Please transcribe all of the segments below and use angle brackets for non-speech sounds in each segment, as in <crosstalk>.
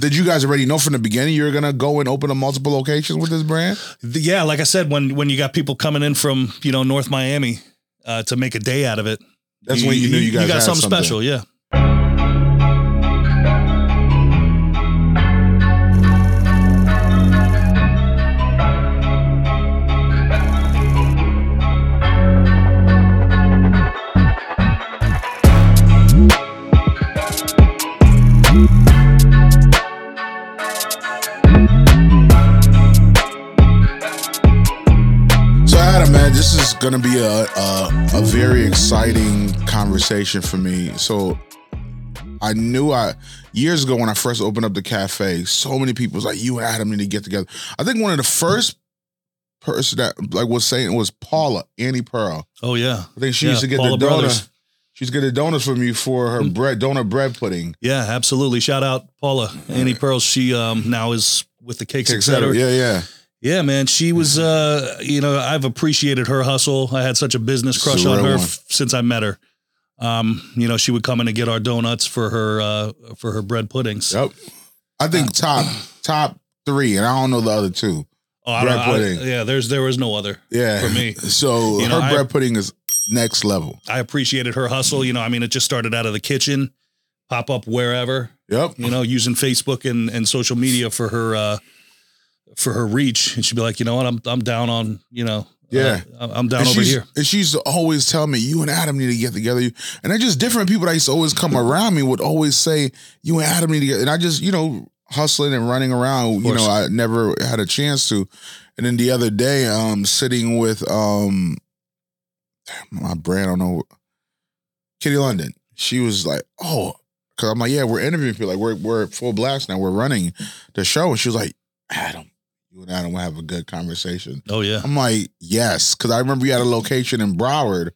did you guys already know from the beginning you're gonna go and open up multiple locations with this brand? Yeah, like I said, when when you got people coming in from you know North Miami uh, to make a day out of it, That's when you knew you guys got had something, something. special. Yeah. Is gonna be a, a a very exciting conversation for me. So I knew I years ago when I first opened up the cafe, so many people was like, "You and Adam need to get together." I think one of the first person that like was saying was Paula Annie Pearl. Oh yeah. I think she Yeah, used to get Paula the donut. She's getting used to get the donuts from you for her Mm. bread donut bread pudding. Yeah, absolutely. Shout out Paula Annie Pearl. She um now is with the cakes, cetera. etc. Yeah, yeah. Yeah, man. She was uh you know, I've appreciated her hustle. I had such a business crush on her f- since I met her. Um, you know, she would come in and get our donuts for her uh for her bread puddings. Yep. I think top <clears throat> top three, and I don't know the other two. Oh, I- Bread I- pudding. yeah, there's there was no other. Yeah. For me. <laughs> So You know, her I- bread pudding is next level. I appreciated her hustle. You know, I mean, it just started out of the kitchen, pop up wherever, Yep. you know, using Facebook and, and social media for her uh for her reach. And she'd be like, you know what, I'm I'm down on, you know, Yeah. uh, I'm down and over here. And she used to always tell me, "You and Adam need to get together." And I just different people that used to always come around me would always say, "You and Adam need to get." And I just, you know, hustling and running around. You know, I never had a chance to. And then the other day, um, sitting with um, my brand, I don't know, Kitty London. She was like, "Oh," because I'm like, "Yeah, we're interviewing people. Like, we're we're full blast now. We're running the show." And she was like, "Adam, you and Adam will have a good conversation." Oh yeah. I'm like, yes, because I remember you had a location in Broward.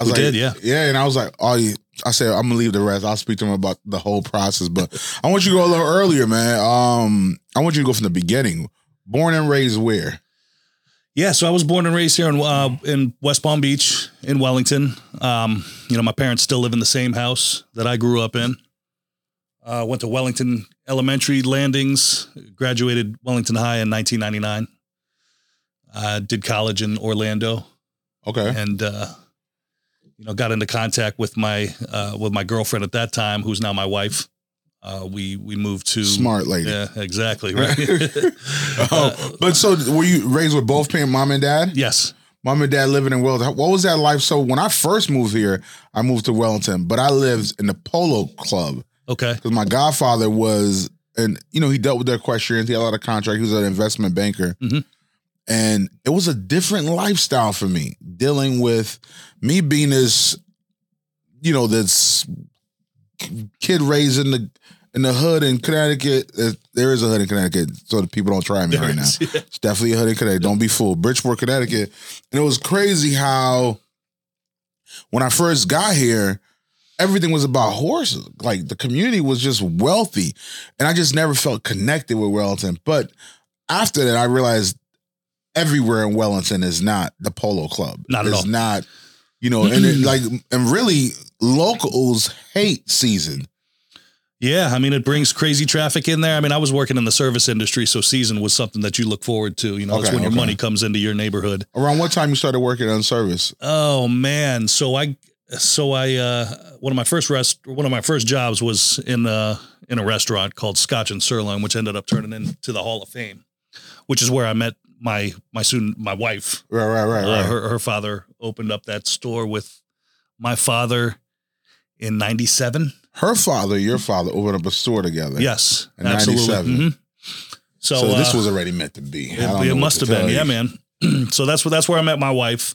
I was We like, did, yeah. yeah, and I was like, oh, you, I said I'm gonna leave the rest. I'll speak to him about the whole process, but I want you to go a little earlier, man. Um, I want you to go from the beginning. Born and raised where? Yeah, so I was born and raised here in uh, in West Palm Beach in Wellington. Um, you know, my parents still live in the same house that I grew up in. Uh, went to Wellington Elementary Landings, graduated Wellington High in 1999. Uh, did college in Orlando, Okay, and uh, you know, got into contact with my uh, with my girlfriend at that time, who's now my wife. Uh, we we moved to smart lady. Yeah, exactly. <laughs> Right. oh, <laughs> but so were you raised with both parents, mom and dad? yes. Mom and dad living in Wellington. What was that life? So when I first moved here, I moved to Wellington, but I lived in the Polo Club. Okay. because my godfather was, and you know, he dealt with the equestrians. He had a lot of contract. He was an investment banker, Mhm. and it was a different lifestyle for me dealing with me being this, you know, this kid raised in the in the hood in Connecticut. There is a hood in Connecticut, so that people don't try me right now. It's definitely a hood in Connecticut. Don't be fooled. Bridgeport, Connecticut. And it was crazy how when I first got here, everything was about horses. Like the community was just wealthy. And I just never felt connected with Wellington. But after that, I realized everywhere in Wellington is not the polo club. Not at it's all. not, you know, and it, like and really locals hate season. Yeah, I mean, it brings crazy traffic in there. I mean, I was working in the service industry, so season was something that you look forward to. You know, that's Okay, when your money comes into your neighborhood. Around what time you started working on service? Oh man, so I, so I, uh, one of my first rest, one of my first jobs was in a in a restaurant called Scotch and Sirloin, which ended up turning into the Hall of Fame, which is where I met my my soon my wife. Right, right, right, Uh, right. her her father opened up that store with my father in '97. Her father, your father, opened up a store together. Yes, In absolutely. 97. Mhm. So, So, this uh, was already meant to be. It, it must have been, tell yeah, man. <clears throat> so that's where that's where I met my wife.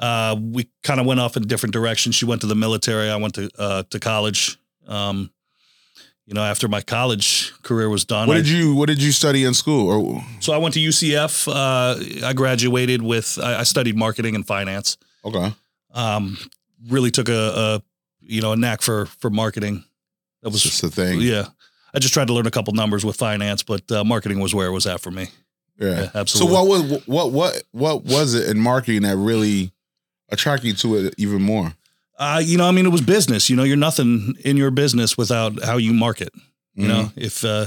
Uh, we kind of went off in different directions. She went to the military. I went to uh, to college. Um, you know, after my college career was done, What I- did you What did you study in school? Or so I went to UCF. Uh, I graduated with. I, I studied marketing and finance. okay, Um, really took a, a you know a knack for for marketing. That was just a thing. yeah. I just tried to learn a couple numbers with finance, but uh, marketing was where it was at for me. Yeah. Yeah, So what was what what what was it in marketing that really attracted you to it even more? Uh, you know, I mean, it was business. You know, you're nothing in your business without how you market. You know, if uh,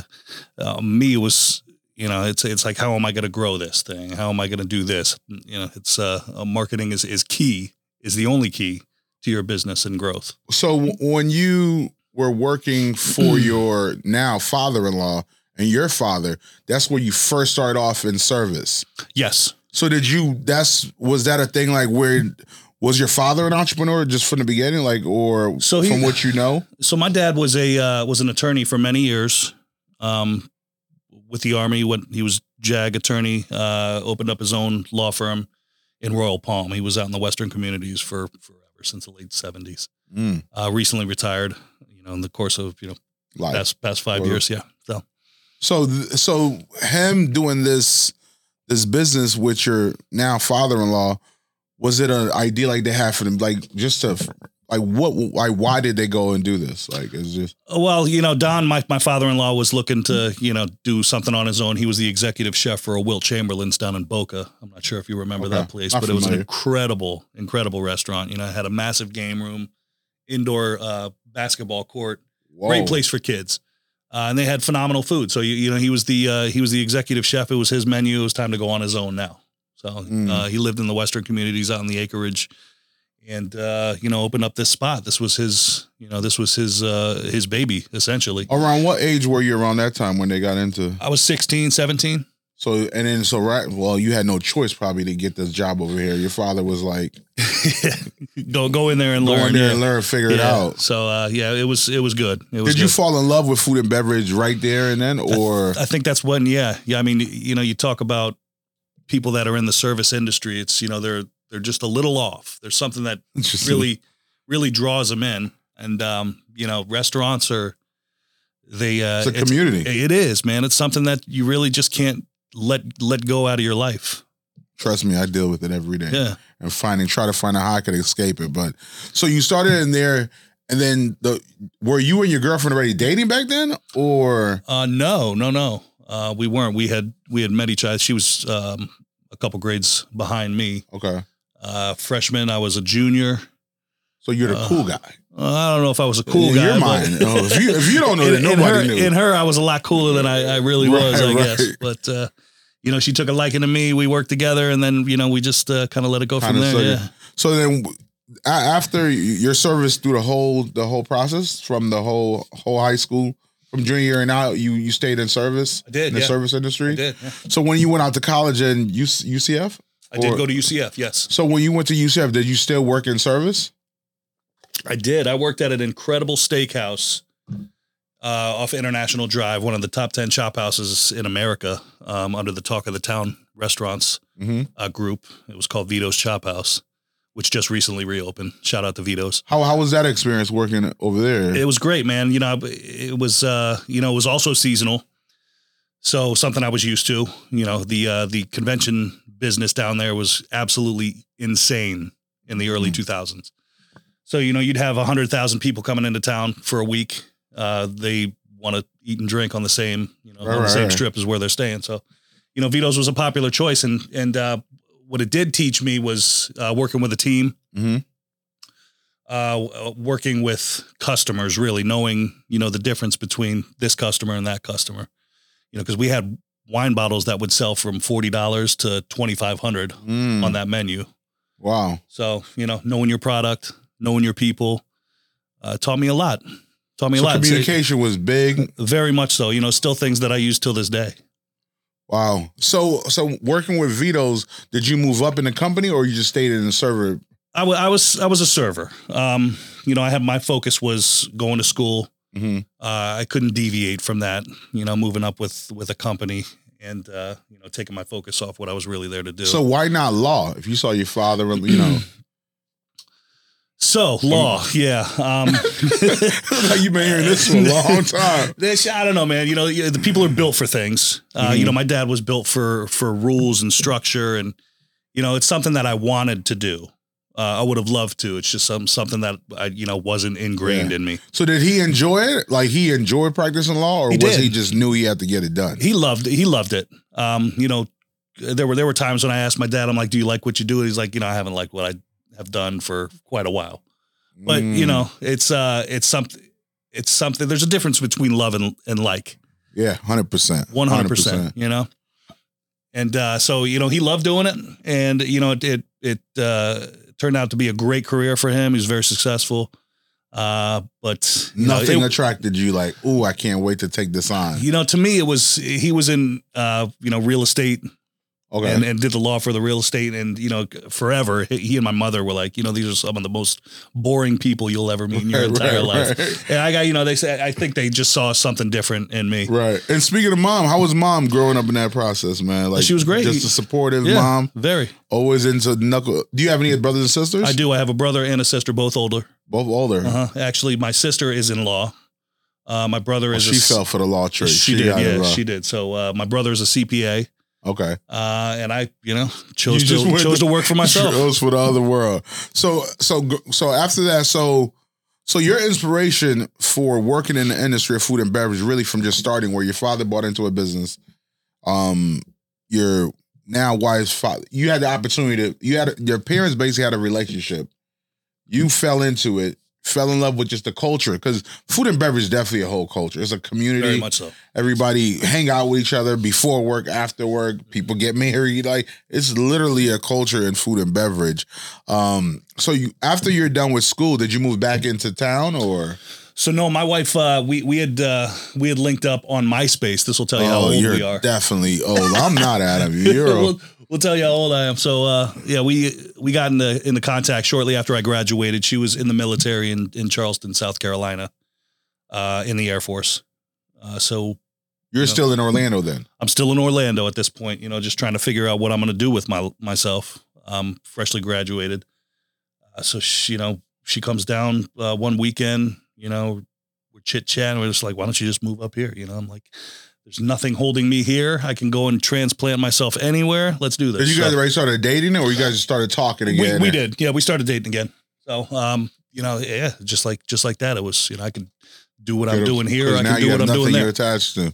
uh, me was, you know, it's it's like how am I going to grow this thing? How am I going to do this? You know, it's uh, uh, marketing is is key, is the only key to your business and growth. So w- when you were working for <clears throat> your now father-in-law and your father, that's where you first started off in service. Yes. So did you? That's was that a thing like where was your father an entrepreneur just from the beginning, like or So he- from what you know? So my dad was a uh, was an attorney for many years, um, with the army. When he was JAG attorney, uh, opened up his own law firm in Royal Palm. He was out in the Western communities for forever since the late seventies. Mm, Uh, recently retired, you know, in the course of you know like past past five years. Yeah. So so, th- so him doing this this business with your now father-in-law was it an idea like they had for them, like just to like what like why did they go and do this? Like it's just Well, you know, Don, my, my father in law was looking to, you know, do something on his own. He was the executive chef for a Wilt Chamberlain's down in Boca. I'm not sure if you remember Okay. that place, Not but it was an incredible, incredible restaurant. You know, it had a massive game room, indoor uh, basketball court, whoa. great place for kids. Uh, and they had phenomenal food. So you, you know, he was the uh, he was the executive chef. It was his menu. It was time to go on his own now. So Mm. uh, he lived in the western communities out in the acreage, and uh, you know, opened up this spot. This was his, you know, this was his uh, his baby essentially. Around what age were you around that time when they got into? I was 16, 17. So and then so right, well, you had no choice probably to get this job over here. Your father was like, <laughs> go go in there and go learn. in there yeah. and learn, figure it out. So uh, yeah, it was it was good. It was Did you fall in love with food and beverage right there and then, or I think that's when yeah yeah. I mean you know you talk about people that are in the service industry. It's you know they're they're just a little off. There's something that really really draws them in, and um, you know restaurants are they uh, it's a community? it is man. It's something that you really just can't let let go out of your life. Trust me, I deal with it every day. Yeah. and finding try to find out how I could escape it. But so you started in there, and then the were you and your girlfriend already dating back then, or Uh, no, no, no. Uh, we weren't. We had we had met each other. She was um, a couple grades behind me. okay? Uh, freshman, I was a junior. So you're the Uh, cool guy. I don't know if I was a cool in guy. your but- mind. Oh, if you if you don't know that, <laughs> in, in nobody her, knew. in her, I was a lot cooler than I, I really was, Right, I guess. But uh, you know, she took a liking to me. We worked together, and then you know, we just uh, kind of let it go from Kinda there. suck. Yeah. So then, after your service through the whole the whole process from the whole whole high school from junior year and out, you you stayed in service I did. in the yeah. service industry. I did. yeah. So when you went out to college in UC, UCF, I did go to UCF. Yes, so when you went to UCF, did you still work in service? I did. I worked at an incredible steakhouse uh, off International Drive, one of the top ten chop houses in America, um, under the Talk of the Town restaurants Mm-hmm. uh, group. It was called Vito's Chop House, which just recently reopened. Shout out to Vito's. How how was that experience working over there? It was great, man. You know, it was uh, you know, it was also seasonal. So something I was used to, you know, the uh, the convention business down there was absolutely insane in the early Mm. 2000s. So, you know, you'd have 100,000 people coming into town for a week. Uh, they want to eat and drink on the same, you know, Right, on the same right. strip as where they're staying. So, you know, Vito's was a popular choice and and uh, what it did teach me was uh, working with a team hmm uh, working with customers, really knowing, you know, the difference between this customer and that customer. You know, because we had wine bottles that would sell from forty dollars to twenty five hundred Mm. on that menu. Wow. So you know, knowing your product, knowing your people, uh, taught me a lot. Taught me So a lot. communication was big. very much so. You know, still things that I use till this day. Wow. So so working with Vito's, did you move up in the company or you just stayed in the server? I was I was a server. Um, you know, I had my focus was going to school. hmm uh, I couldn't deviate from that. You know, moving up with with a company and uh, you know taking my focus off what I was really there to do. So why not law? If you saw your father, you know, <clears throat> so law, yeah. Um, <laughs> you've been hearing this for a <laughs> long time. This, I don't know, man. You know, the people are built for things. Uh, Mhm. You know, my dad was built for for rules and structure, and you know, it's something that I wanted to do. Uh, I would have loved to. It's just some something that I, you know, wasn't ingrained Yeah. in me. So did he enjoy it? Like he enjoyed practicing law, or He was did. he just knew he had to get it done? He loved it. he loved it. Um, you know, there were there were times when I asked my dad, I'm like, "Do you like what you do?" And he's like, "You know, I haven't liked what I have done for quite a while." But you Mm. know, it's uh, it's something. it's something. There's a difference between love and and like. Yeah, hundred percent. One hundred percent. You know. And uh, so you know he loved doing it, and you know it it, it uh, turned out to be a great career for him. He was very successful. Uh, but you know, Nothing it- attracted you like, ooh, I can't wait to take this on. you know, to me, it was he was in uh, you know real estate Okay. and, and did the law for the real estate, and you know, forever he and my mother were like, you know, these are some of the most boring people you'll ever meet in your <laughs> Right, entire right, life. right. And I got, you know, they said I think they just saw something different in me. Right. And speaking of mom, how was mom growing up in that process, man? Like She was great. Just a supportive Yeah, mom, very. always into knuckle. Do you have any brothers and sisters? I do. I have a brother and a sister, both older. Both older. Uh-huh. Actually, my sister is in law. Uh, my brother Oh, is. she a, fell for the law trade. She, did. Yeah, she did. So uh, my brother is a CPA, Okay. uh, and I, you know, chose You to chose to- to work for <laughs> myself. Chose for the other world. So so so after that, so so your inspiration for working in the industry of food and beverage really from just starting where your father bought into a business, um, your now wife's father, you had the opportunity to you had your parents basically had a relationship. You fell into it, fell in love with just the culture because food and beverage is definitely a whole culture. It's a community Very much so. everybody hang out with each other before work, after work. People get married. Like it's literally a culture in food and beverage. Um, so you after you're done with school, did you move back into town or? So no, my wife, uh, we we had uh, we had linked up on MySpace. This will tell you how old Oh, you're we are. definitely old. <laughs> I'm not Adam. You're we'll, old. We'll tell you how old I am. So uh, yeah, we we got into into contact shortly after I graduated. She was in the military in in Charleston, South Carolina, uh, in the Air Force. Uh, so You're still in Orlando then. I'm still in Orlando at this point. You know, just trying to figure out what I'm going to do with my myself. Um, freshly graduated. Uh, so she, you know, she comes down uh, one weekend. You know, we're chit chatting. We're just like, why don't you just move up here? You know, I'm like, there's nothing holding me here. I can go and transplant myself anywhere. Let's do this. Did you guys So- already started dating or you guys just started talking we, again? we did. Yeah, we started dating again. So, um, you know, yeah, just like just like that. It was, you know, I could do what I'm doing here. I can do what I'm doing there. you're attached to.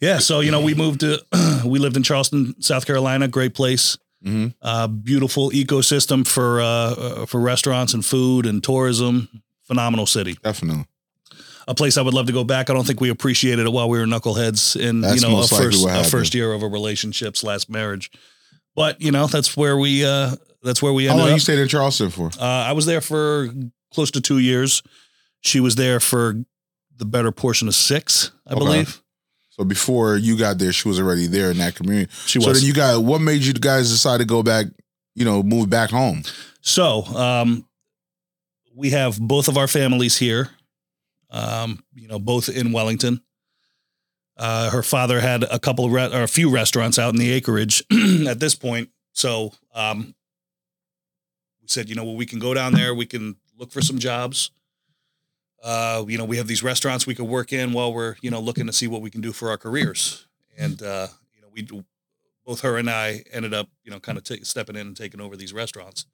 Yeah. So, you know, we moved to, <clears throat> we lived in Charleston, South Carolina. Great place. hmm Uh, beautiful ecosystem for uh, uh, for restaurants and food and tourism. Phenomenal city. Definitely. A place I would love to go back. I don't think we appreciated it while we were knuckleheads in That's you know a first a first year of a relationships, last marriage. But you know that's where we uh, that's where we How ended long up. you stayed in Charleston for? Uh, I was there for close to two years. She was there for the better portion of six, I Okay. believe. So before you got there, she was already there in that community. She was. So then you got what made you guys decide to go back, you know, move back home? So, um, we have both of our families here, um, you know, both in Wellington. Uh, her father had a couple of re- or a few restaurants out in the acreage <clears throat> at this point. So, um, we said, you know, well, we can go down there, we can look for some jobs. Uh, you know, we have these restaurants we could work in while we're, you know, looking to see what we can do for our careers. And, uh, you know, we both her and I ended up, you know, kind of ta- stepping in and taking over these restaurants.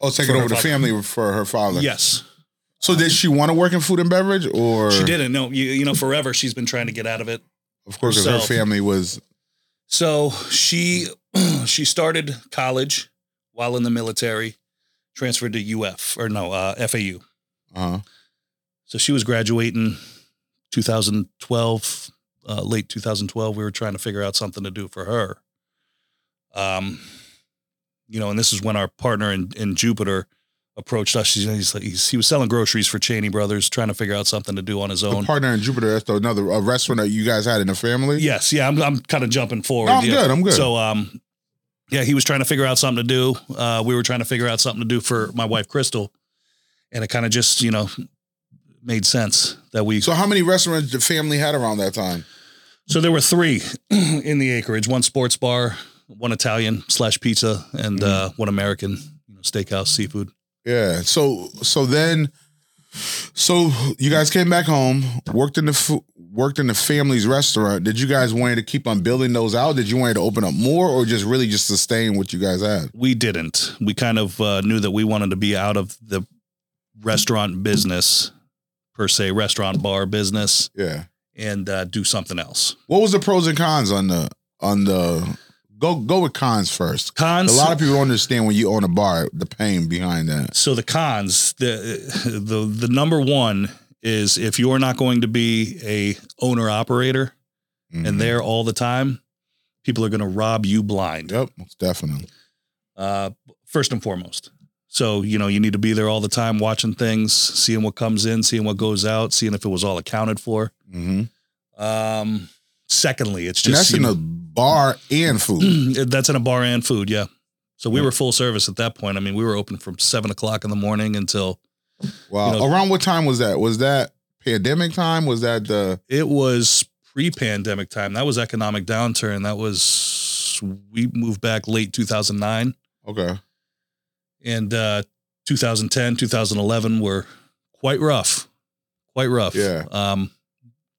Oh, taking over the family for her father. Yes. So did she want to work in food and beverage, or She didn't. No, you, you know, forever she's been trying to get out of it. Of course, 'cause her herself. family was So she <clears throat> she started college while in the military, transferred to UF or no uh, FAU. uh huh. So she was graduating 2012, uh, late 2012. We were trying to figure out something to do for her. Um, you know, and this is when our partner in, in Jupiter approached us. He's, he's he's, he was selling groceries for Cheney Brothers, trying to figure out something to do on his the own. partner in Jupiter. That's another a restaurant that you guys had in the family. Yes, yeah, I'm I'm kind of jumping forward. No, I'm yeah. good. I'm good. So um yeah, he was trying to figure out something to do. Uh we were trying to figure out something to do for my wife Crystal. And it kind of just, you know, made sense that we So how many restaurants the family had around that time? So there were three <clears throat> in the acreage, one sports bar, one Italian slash pizza, and uh one American, you know, steakhouse, seafood. Yeah. So so then, so you guys came back home, worked in the worked in the family's restaurant. Did you guys want to keep on building those out? Did you want to open up more, or just really just sustain what you guys had? We didn't. We kind of uh, knew that we wanted to be out of the restaurant business per se, restaurant bar business, Yeah. and uh, do something else. What was the pros and cons on the on the go go with cons first? Cons. A lot of people don't understand when you own a bar the pain behind that. so the cons, the the the number one is if you're not going to be a owner operator Mhm. and there all the time, people are going to rob you blind. Yep, definitely. Uh, first and foremost. So, you know, you need to be there all the time watching things, seeing what comes in, seeing what goes out, seeing if it was all accounted for. hmm Um, secondly, it's And just that's in you a bar and food. <clears throat> that's in a bar and food, yeah. So we Yeah. were full service at that point. I mean, we were open from seven o'clock in the morning until Wow. You know- Around what time was that? Was that pandemic time? Was that the it was pre-pandemic time. That was economic downturn. That was we moved back late 2009 okay? and uh 2010, 2011 were quite rough. Quite rough. Yeah. Um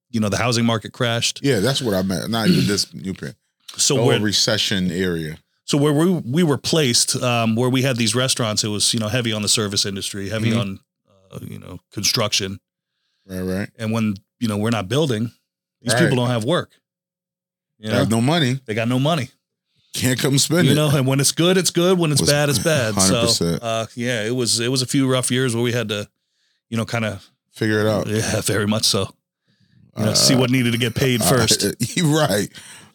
you know, the housing market crashed. Yeah, that's what I meant. Not even this <clears throat> new pen. So The where recession area. so where we we were placed, um, where we had these restaurants, it was you know heavy on the service industry, heavy Mhm. on uh, you know construction, Right, right. and when you know we're not building, these Right. people don't have work. You know, Have no money. they got no money. Can't come spend you it. know, and when it's good, it's good. When it's bad, it's bad. So 100%. uh, yeah, it was it was a few rough years where we had to, you know, kind of Figure it out. yeah, very much so. You know, Uh, see what needed to get paid first. <laughs> You're right.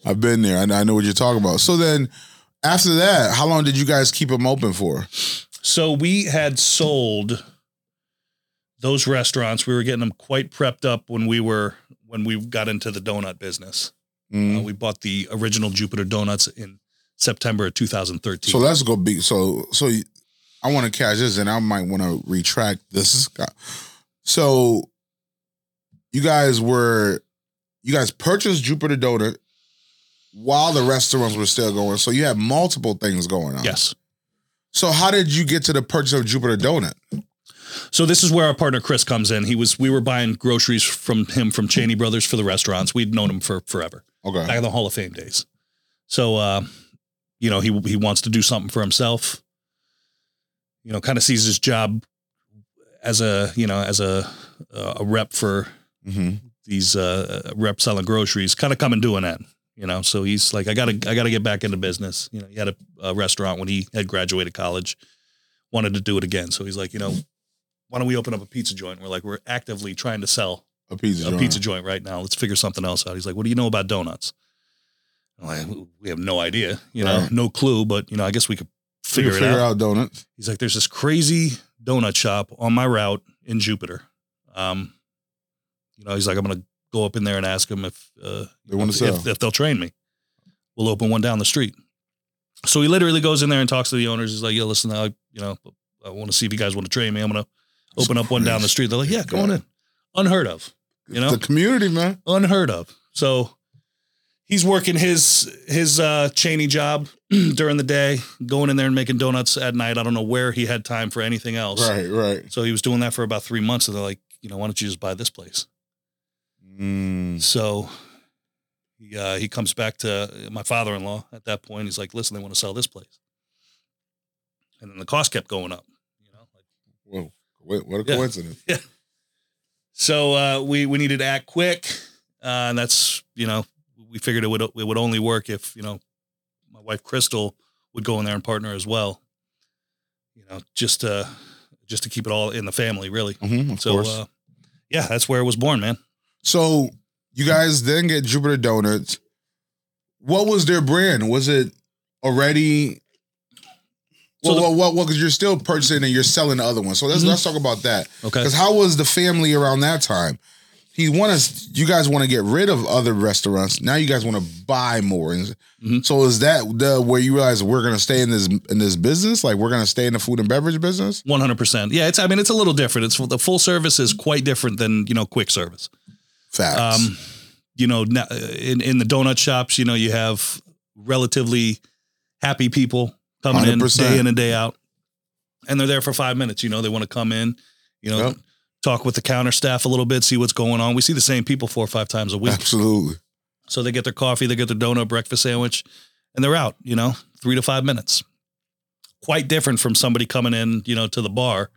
I've been there. I know, I know what you're talking about. So then, after that, how long did you guys keep them open for? So we had sold those restaurants. We were getting them quite prepped up when we were when we got into the donut business. Mm. Uh, we bought the original Jupiter Donuts in September of 2013. So let's go big. So so I want to catch this, and I might want to retract this. So you guys were you guys purchased Jupiter Donut while the restaurants were still going. So you had multiple things going on. yes. So how did you get to the purchase of Jupiter Donut? So this is where our partner Chris comes in. He was we were buying groceries from him from Cheney Brothers for the restaurants. We'd known him for forever, Okay. back in the Hall of Fame days. So uh, you know, he he wants to do something for himself. You know, kind of sees his job as a you know as a a rep for hmm these uh rep selling groceries, kind of come and doing that. You know, so he's like, I gotta I gotta get back into business. You know, he had a, a restaurant when he had graduated college, wanted to do it again. So he's like, you know, why don't we open up a pizza joint? We're like, we're actively trying to sell A pizza. a joint. pizza joint right now. Let's figure something else out. He's like, what do you know about donuts? I'm like, we have no idea, you know, Right. no clue, but you know, I guess we could You figure it out. out donuts. He's like, there's this crazy donut shop on my route in Jupiter. Um, you know, he's like, I'm gonna go up in there and ask them if uh, They want to if, sell. if they'll train me. We'll open one down the street. So he literally goes in there and talks to the owners. He's like, "Yo, listen, I, you know, I want to see if you guys want to train me. I'm gonna open up one down the street." They're like, "Yeah, go on in." Unheard of, you know, the community, man. unheard of. So he's working his his uh Cheney job <clears throat> during the day, going in there and making donuts at night. I don't know where he had time for anything else. Right, right. So he was doing that for about three months. And they're like, you know, why don't you just buy this place? Mm. So he uh, he comes back to my father in law at that point. He's like, listen, they want to sell this place. And then the cost kept going up. You know, like Whoa, what, what a Yeah. coincidence. <laughs> So uh, we we needed to act quick, uh, and that's you know we figured it would it would only work if you know my wife Crystal would go in there and partner as well. You know, just to just to keep it all in the family, really. Mhm, of So uh, yeah, that's where it was born, man. So you guys then get Jupiter Donuts. What was their brand? Was it already? So Well, the- well, well, well, because you're still purchasing and you're selling the other one. So let's Mhm. let's talk about that. Okay. Because how was the family around that time? He want us. You guys want to get rid of other restaurants. Now you guys want to buy more. Mhm. So is that the where you realize we're gonna stay in this in this business? Like we're gonna stay in the food and beverage business? One hundred percent. Yeah, it's. I mean, it's a little different. It's the full service is quite different than you know quick service. Facts. Um, you know, in in the donut shops, you know, you have relatively happy people coming in 100%. day in and day out, and they're there for five minutes. You know, they want to come in, you know, Yep. talk with the counter staff a little bit, see what's going on. We see the same people four or five times a week, Absolutely. so they get their coffee, they get their donut, breakfast sandwich, and they're out. You know, three to five minutes. Quite different from somebody coming in, you know, to the bar.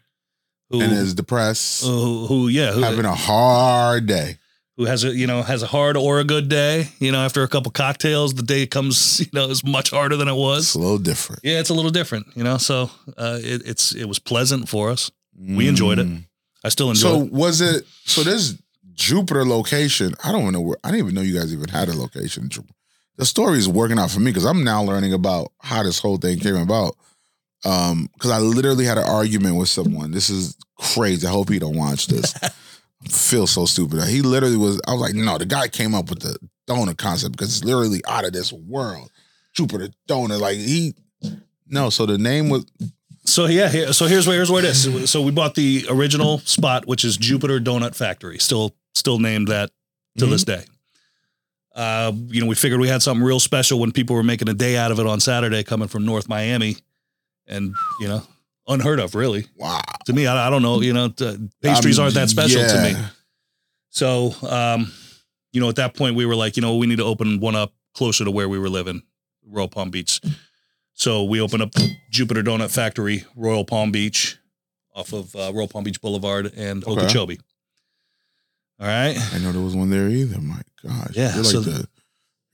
Who, And is depressed, who, who, yeah, who, having a hard day. Who has a you know has a hard or a good day. You know, after a couple cocktails, the day comes <laughs> you know is much harder than it was. It's a little different. Yeah, it's a little different. You know, so uh, it, it's it was pleasant for us. We enjoyed it. Mm. I still enjoy. So it. was it? So this Jupiter location. I don't know where. I didn't even know you guys even had a location. The story is working out for me because I'm now learning about how this whole thing came about. Um, because I literally had an argument with someone. This is crazy. I hope he don't watch this. <laughs> Feel so stupid. He literally was. I was like, no, the guy came up with the donut concept because it's literally out of this world. Jupiter donut, like he. No, so the name was So yeah, here, so here's where here's where it is. So we bought the original spot, which is Jupiter Donut Factory, still still named that to this day. Uh, you know, we figured we had something real special when people were making a day out of it on Saturday, coming from North Miami, and you know, unheard of, really. wow. To me, I, I don't know. You know, pastries Um, aren't that special to me. So, um, you know, at that point, we were like, you know, we need to open one up closer to where we were living, Royal Palm Beach. So we opened up Jupiter Donut Factory, Royal Palm Beach, off of uh, Royal Palm Beach Boulevard and Okay. Okeechobee. All right. I know there was one there either. My gosh. Yeah, You're like so- the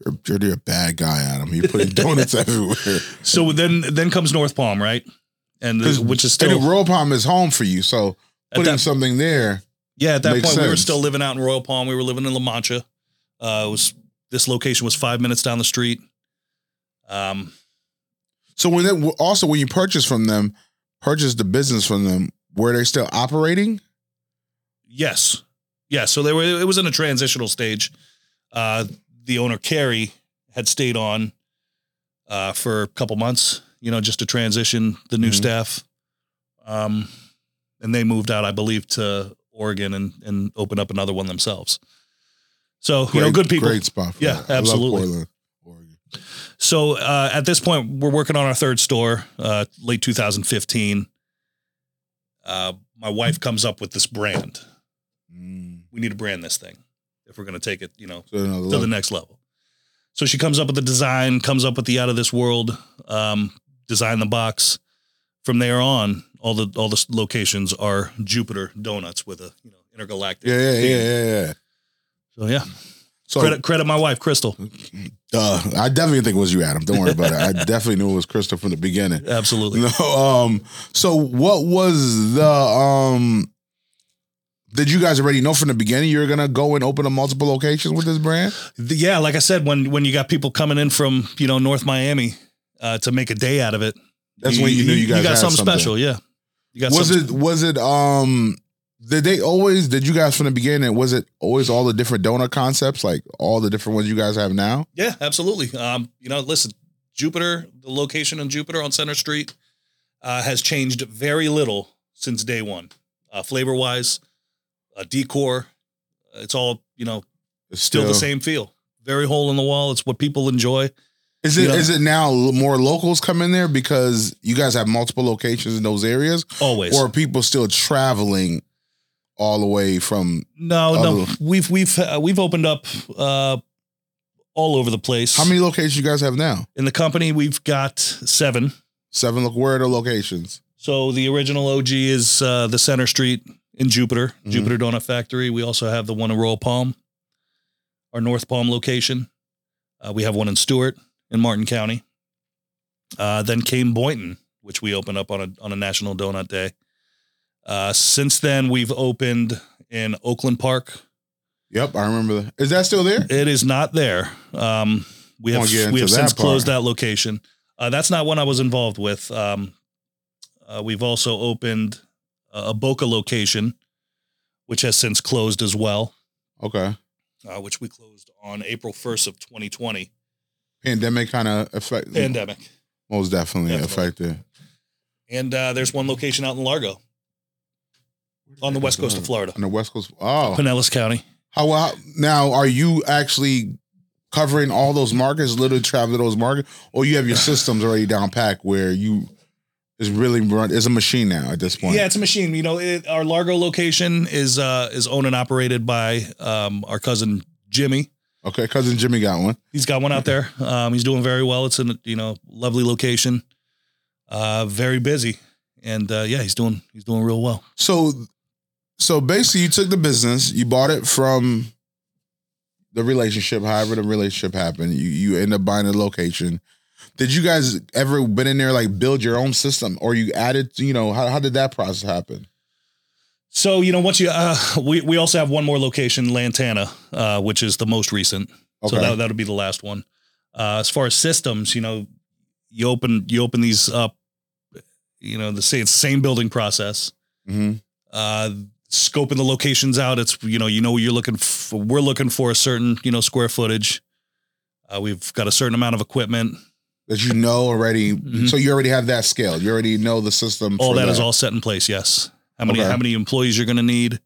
you're, you're the bad guy, Adam. You're putting <laughs> donuts everywhere. So then, then comes North Palm, right? And the- which is still Royal Palm is home for you. So putting that, something there. yeah. At that point, we were still living out in Royal Palm. We were living in La Mancha. Uh, it was this location was five minutes down the street. Um, So when it, also when you purchase from them, purchase the business from them, were they still operating? Yes. Yeah. So they were it was in a transitional stage. Uh the owner Carrie had stayed on uh for a couple months, you know, just to transition the new Mhm. staff. Um and they moved out, I believe, to Oregon and and opened up another one themselves. So, you know, good people. Great spot. For Yeah, that. Absolutely. Portland, Oregon. So uh, at this point, we're working on our third store, uh, late 2015. Uh, my wife comes up with this brand. Mm. We need to brand this thing if we're going to take it, you know, to level. the next level. So she comes up with the design, comes up with the out of this world um, design, the box. From there on, all the all the locations are Jupiter donuts with a you know intergalactic. yeah, yeah, theme. yeah, yeah, yeah. So yeah, So credit credit my wife Crystal. uh, I definitely think it was you, Adam. Don't worry about it. I definitely knew it was Crystal from the beginning. <laughs> Absolutely. No, um, so what was the um did you guys already know from the beginning you were gonna go and open up multiple locations with this brand? Yeah, like I said, when when you got people coming in from you know North Miami uh, to make a day out of it, That's when you knew you guys got something, something. special. Yeah, you got something. Was something- it was it um did they always did you guys from the beginning was it always all the different donut concepts like all the different ones you guys have now? Yeah, absolutely. Um, you know, listen, Jupiter, the location in Jupiter on Center Street, uh, has changed very little since day one. Uh, flavor wise, uh, decor, it's all you know, It's still the same feel. Very hole in the wall. It's what people enjoy. Is it is Yeah. it now more locals come in there because you guys have multiple locations in those areas, Always. or are people still traveling all the way from? no, no. We've we've uh, we've opened up uh, all over the place. How many locations do you guys have now? in the company? We've got seven. Seven. Look, where are the locations? So the original OG is uh, the Center Street in Jupiter, Mhm. Jupiter Donut Factory. We also have the one in Royal Palm, our North Palm location. Uh, we have one in Stuart in Martin County. Uh, then came Boynton, which we opened up on a on a National Donut Day. Uh, since then, we've opened in Oakland Park. Yep, I remember that. Is that still there? It is not there. Um, we have we have since part. closed that location. Uh, that's not one I was involved with. Um, uh, we've also opened a, a Boca location, which has since closed as well, Okay. uh, which we closed on April first of 2020. Pandemic kind of affect Pandemic, most definitely, Definitely. affected. and uh, there's one location out in Largo on the west coast of Florida, On the west coast. Oh, Pinellas County. how, how now? Are you actually covering all those markets? Literally travel to those markets, or you have your systems already down packed where you is really run? is a machine now at this point. Yeah, it's a machine. You know, it, our Largo location is uh, is owned and operated by um, our cousin Jimmy. Okay, cousin Jimmy got one. He's got one out there. Um, he's doing very well. It's a you know lovely location, uh, very busy, and uh, yeah, he's doing he's doing real well. So, so basically, you took the business, you bought it from the relationship. However, the relationship happened, you you end up buying a location. Did you guys ever been in there like build your own system, or you added? You know, how how did that process happen? So you know, once you uh, we we also have one more location, Lantana, uh, which is the most recent. Okay. So that that'll be the last one. Uh, as far as systems, you know, you open you open these up. You know, the same same building process. hmm Uh, scoping the locations out. It's you know you know you're looking for. We're looking for a certain you know square footage. Uh, we've got a certain amount of equipment. That you know already. Mhm. So you already have that scale. You already know the system. All for that is all set in place. Yes. How many Okay. how many employees you're going to need?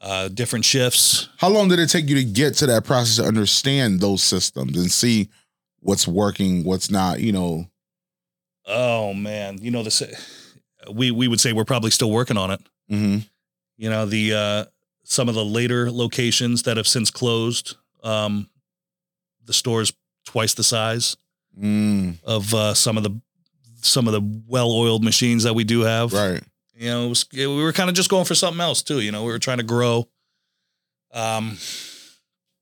Uh, different shifts. How long did it take you to get to that process to understand those systems and see what's working, what's not? You know. Oh man, you know this. We we would say we're probably still working on it. hmm You know the uh, some of the later locations that have since closed. Um, the store's twice the size Mm, of uh, some of the some of the well-oiled machines that we do have. right. You know, it was, we were kind of just going for something else too. You know, we were trying to grow, um,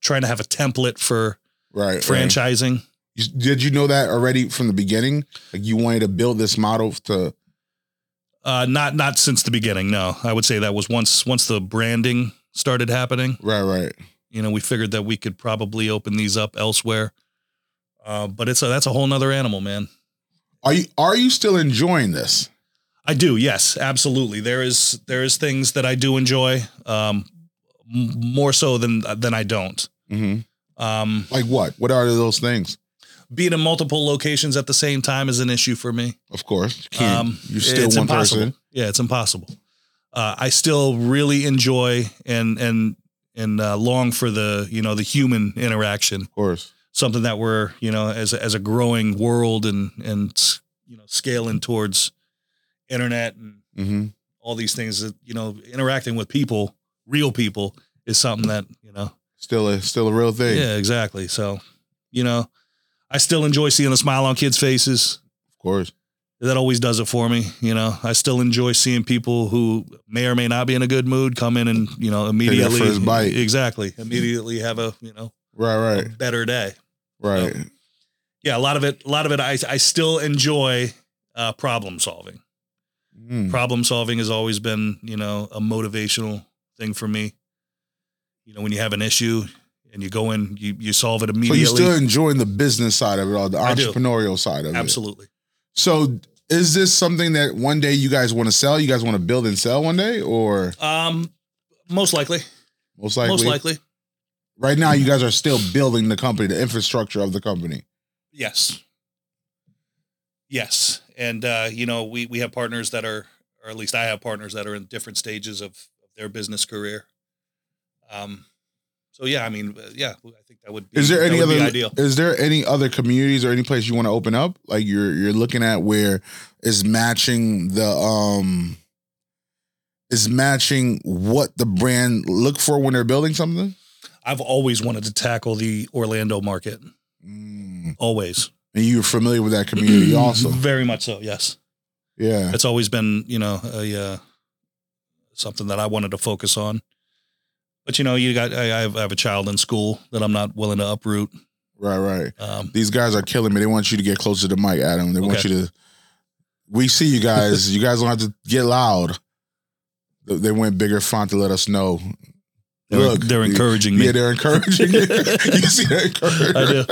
trying to have a template for Right. right. franchising. You- Did you know that already from the beginning? Like you wanted to build this model to. Uh, not not since the beginning. No, I would say that was once once the branding started happening. Right. Right. You know, we figured that we could probably open these up elsewhere. Uh, but it's a that's a whole nother animal, man. Are you Are you still enjoying this? I do, yes, absolutely. There is there is things that I do enjoy, um, m- more so than than I don't. hmm Um, Like what? What are those things? being in multiple locations at the same time is an issue for me. Of course, you can't. Um, You're still one impossible. person. Yeah, it's impossible. Uh, I still really enjoy and and and uh, long for the you know the human interaction. Of course. Something that we're you know as a, as a growing world and and you know scaling towards internet and hmm all these things that you know interacting with people, real people, is something that you know. Still a still a real thing. Yeah, exactly. So you know, I still enjoy seeing the smile on kids' faces. Of course. that always does it for me. You know, I still enjoy seeing people who may or may not be in a good mood come in and you know immediately first bite. exactly immediately have a you know Right. Right. better day. Right. Yeah, a lot of it, a lot of it, I I still enjoy uh, problem solving. Mm. Problem solving has always been you know a motivational thing for me. You know, when you have an issue and you go in, you you solve it immediately. you're still enjoying the business side of it all, the entrepreneurial side of it. Absolutely. So is this something that one day you guys want to sell? You guys want to build and sell one day, or Um, most likely, most likely? most likely, Right now, you guys are still building the company, the infrastructure of the company. Yes. Yes. And uh, you know, we we have partners that are or at least I have partners that are in different stages of, of their business career. Um so yeah, I mean, uh, yeah, I think that would be Is there any other? ideal. Is there any other communities or any place you want to open up? Like you're you're looking at where is matching the um is matching what the brand look for when they're building something. I've always wanted to tackle the Orlando market. Mm. Always. And you're familiar with that community also. Very much so, yes. Yeah. It's always been, you know, a uh, something that I wanted to focus on. But you know, you got I I have, I have a child in school that I'm not willing to uproot. Right, right. Um, These guys are killing me. They want you to get closer to the mic, Adam. They want Okay. you to. We see you guys. <laughs> you guys don't have to get loud. They went bigger font to let us know. They're, Look, they're encouraging me. Yeah, they're encouraging. <laughs> <laughs> you see they're encouraging. I do.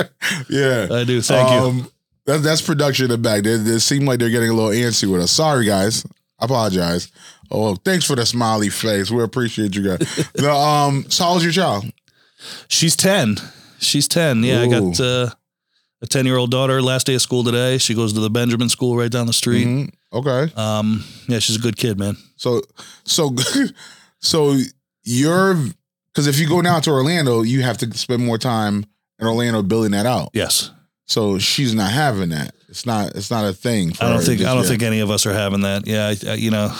Yeah. I do. Thank you. Um, That, that's production in the back. They, they seem like they're getting a little antsy with us. Sorry, guys. I apologize. Oh, thanks for the smiley face. We appreciate you guys. <laughs> the, um, so how's your child? She's 10. She's 10. Yeah, I got uh, a 10 year old daughter. Last day of school today. She goes to the Benjamin School right down the street. Mhm. Okay. Um, yeah, she's a good kid, man. So, so, so you're because if you go down to Orlando, you have to spend more time in Orlando building that out. Yes. So she's not having that. It's not. It's not a thing. For I don't think I don't yet. think any of us are having that. Yeah, I, I- you know,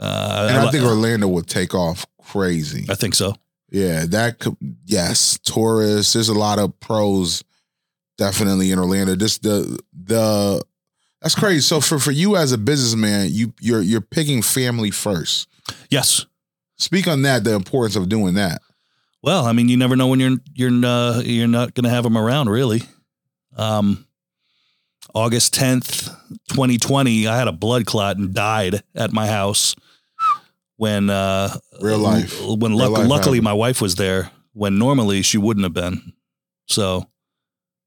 uh, And I, I, think Orlando would take off crazy. I think so. Yeah, that could. Yes, tourists. There's a lot of pros, definitely in Orlando. Just the the. That's crazy. So for for you as a businessman, you you're you're picking family first. Yes. Speak on that. The importance of doing that. Well, I mean, you never know when you're you're uh, you're not going to have them around, really. Um, August tenth, twenty twenty, I had a blood clot and died at my house when uh, Real life. When Real luck- life luckily happened. my wife was there when normally she wouldn't have been. So,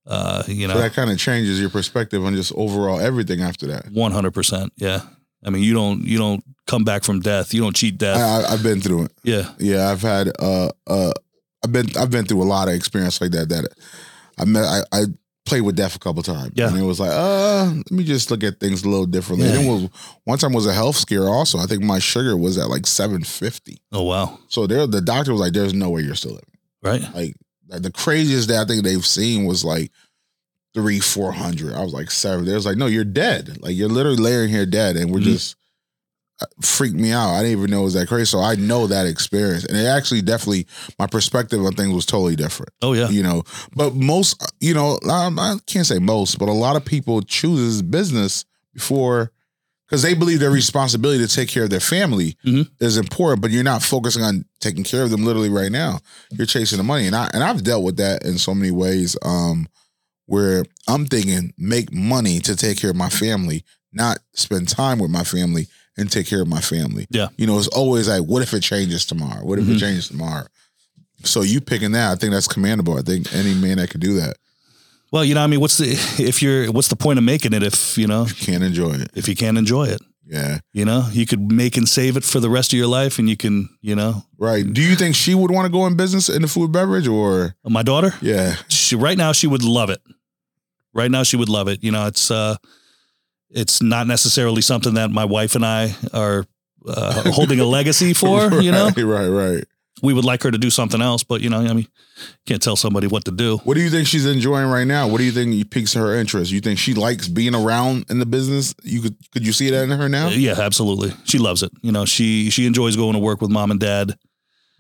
uh, you So know, that kind of changes your perspective on just overall everything after that. one hundred percent. Yeah. I mean, you don't you don't come back from death. You don't cheat death. I, I've been through it. yeah. Yeah, I've had uh uh I've been I've been through a lot of experience like that. That I met I, I played with death a couple times. Yeah. and it was like uh let me just look at things a little differently. Yeah. And it was one time was a health scare. Also, I think my sugar was at like seven fifty. Oh wow. So there, the doctor was like, "There's no way you're still living." Right. Like like, the craziest that I think they've seen was like three four hundred. I was like seven. They was like, "No, you're dead. Like you're literally laying here dead," and we're Mhm. just uh, freaked me out. I didn't even know it was that crazy. So I know that experience, and it actually definitely my perspective on things was totally different. Oh yeah. You know, but most, you know, I can't say most, but a lot of people chooses business before because they believe their responsibility to take care of their family Mhm. is important, but you're not focusing on taking care of them literally right now. You're chasing the money, and I and I've dealt with that in so many ways. Um, where I'm thinking make money to take care of my family, not spend time with my family and take care of my family. Yeah. You know, it's always like, what if it changes tomorrow? What if it Mhm. changes tomorrow? So you picking that, I think that's commendable. I think any man that could do that Well, you know, I mean, what's the <laughs> if you're what's the point of making it if you know you can't enjoy it. if you can't enjoy it? Yeah. You know, you could make and save it for the rest of your life, and you can, you know, Right. Do you think she would want to go in business in the food beverage or my daughter. yeah. she right now she would love it. Right now she would love it. You know, it's uh it's not necessarily something that my wife and I are uh, holding a legacy <laughs> for, you know. Right, right, right. We would like her to do something else, but you know, I mean, can't tell somebody what to do. What do you think she's enjoying right now? What do you think piques her interest? You think she likes being around in the business? You could could you see that in her now? Yeah, absolutely. She loves it. You know, she she enjoys going to work with mom and dad.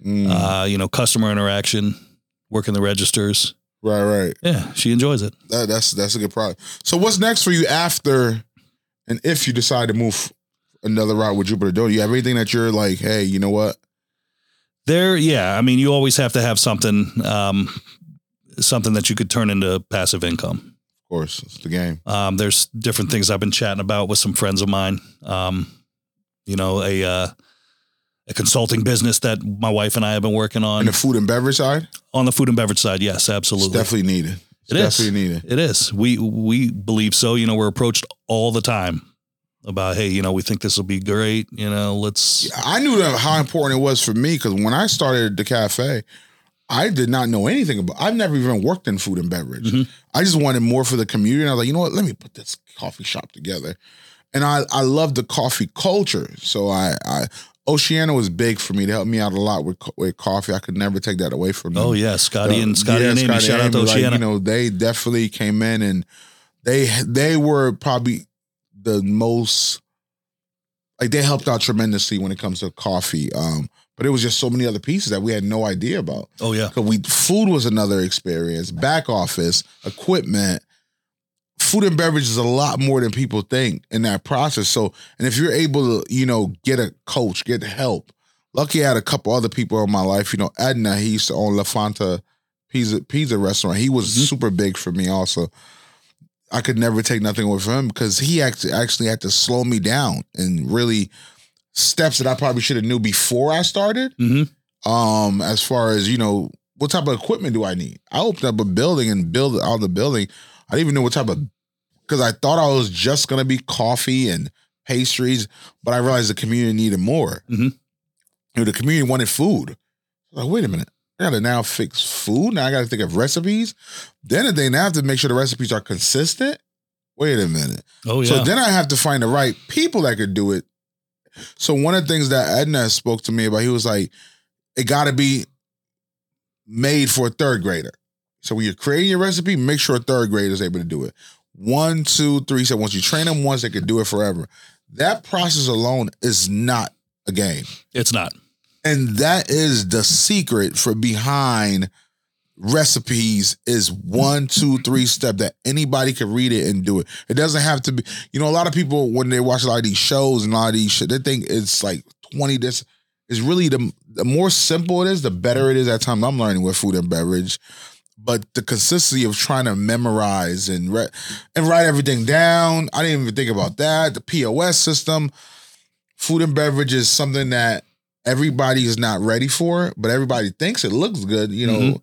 Mm, Uh, you know, customer interaction, working the registers. right, right. Yeah, she enjoys it. That, that's that's a good product. So what's next for you after and if you decide to move another route with Jupiter Do you have anything that you're like, hey, you know what? There, yeah. I mean, you always have to have something, um, something that you could turn into passive income. Of course, it's the game. Um, there's different things I've been chatting about with some friends of mine. Um, you know, a uh, a consulting business that my wife and I have been working on And the food and beverage side, on the food and beverage side. Yes, it's absolutely, definitely needed. It's It is. definitely needed. it is. We we believe so. You know, we're approached all the time about, hey, you know, we think this will be great. You know, let's. I knew that how important it was for me because when I started the cafe, I did not know anything about. I've never even worked in food and beverage. Mhm. I just wanted more for the community. And I was like, you know what? Let me put this coffee shop together. And I I love the coffee culture. So I I Oceana was big for me to help me out a lot with co- with coffee. I could never take that away from them. Oh yeah, Scotty and Scotty yeah, and Amy. Scotty Shout out to Amy, like, Oceana. you know, they definitely came in and they they were probably the most like they helped out tremendously when it comes to coffee. Um, but it was just so many other pieces that we had no idea about. oh yeah, Cause we food was another experience, back office, equipment. Food and beverage is a lot more than people think in that process. So, and if you're able to, you know, get a coach, get help. Lucky I had a couple other people in my life. You know, Edna, he used to own La Fanta pizza pizza restaurant. He was Mhm. super big for me also. I could never take nothing away from him because he actually actually had to slow me down and really steps that I probably should have knew before I started. Hmm um as far as you know what type of equipment do i need? I opened up a building and built out the building. I didn't even know what type of because i thought i was just going to be coffee and pastries but i realized the community needed more. Mhm. you know, the community wanted food. I was like wait a minute i gotta now fix food now i gotta think of recipes then the thing now i have to make sure the recipes are consistent wait a minute Oh yeah. so then I have to find the right people that could do it. So one of the things that Edna spoke to me about, he was like, it got to be made for a third grader. So when you're creating your recipe, make sure a third grader is able to do it. One, two, three. So once you train them once, they can do it forever. That process alone is not a game. it's not. And that is the secret for behind recipes is one, two, three step that anybody can read it and do it. It doesn't have to be, you know, a lot of people when they watch a lot of these shows and a lot of these shit, they think it's like 20 this is really the the more simple it is, the better it is at times. I'm learning with food and beverage. But the consistency of trying to memorize and re- and write everything down, I didn't even think about that. The POS system, food and beverage is something that everybody is not ready for it, but everybody thinks it looks good, you know. Mhm.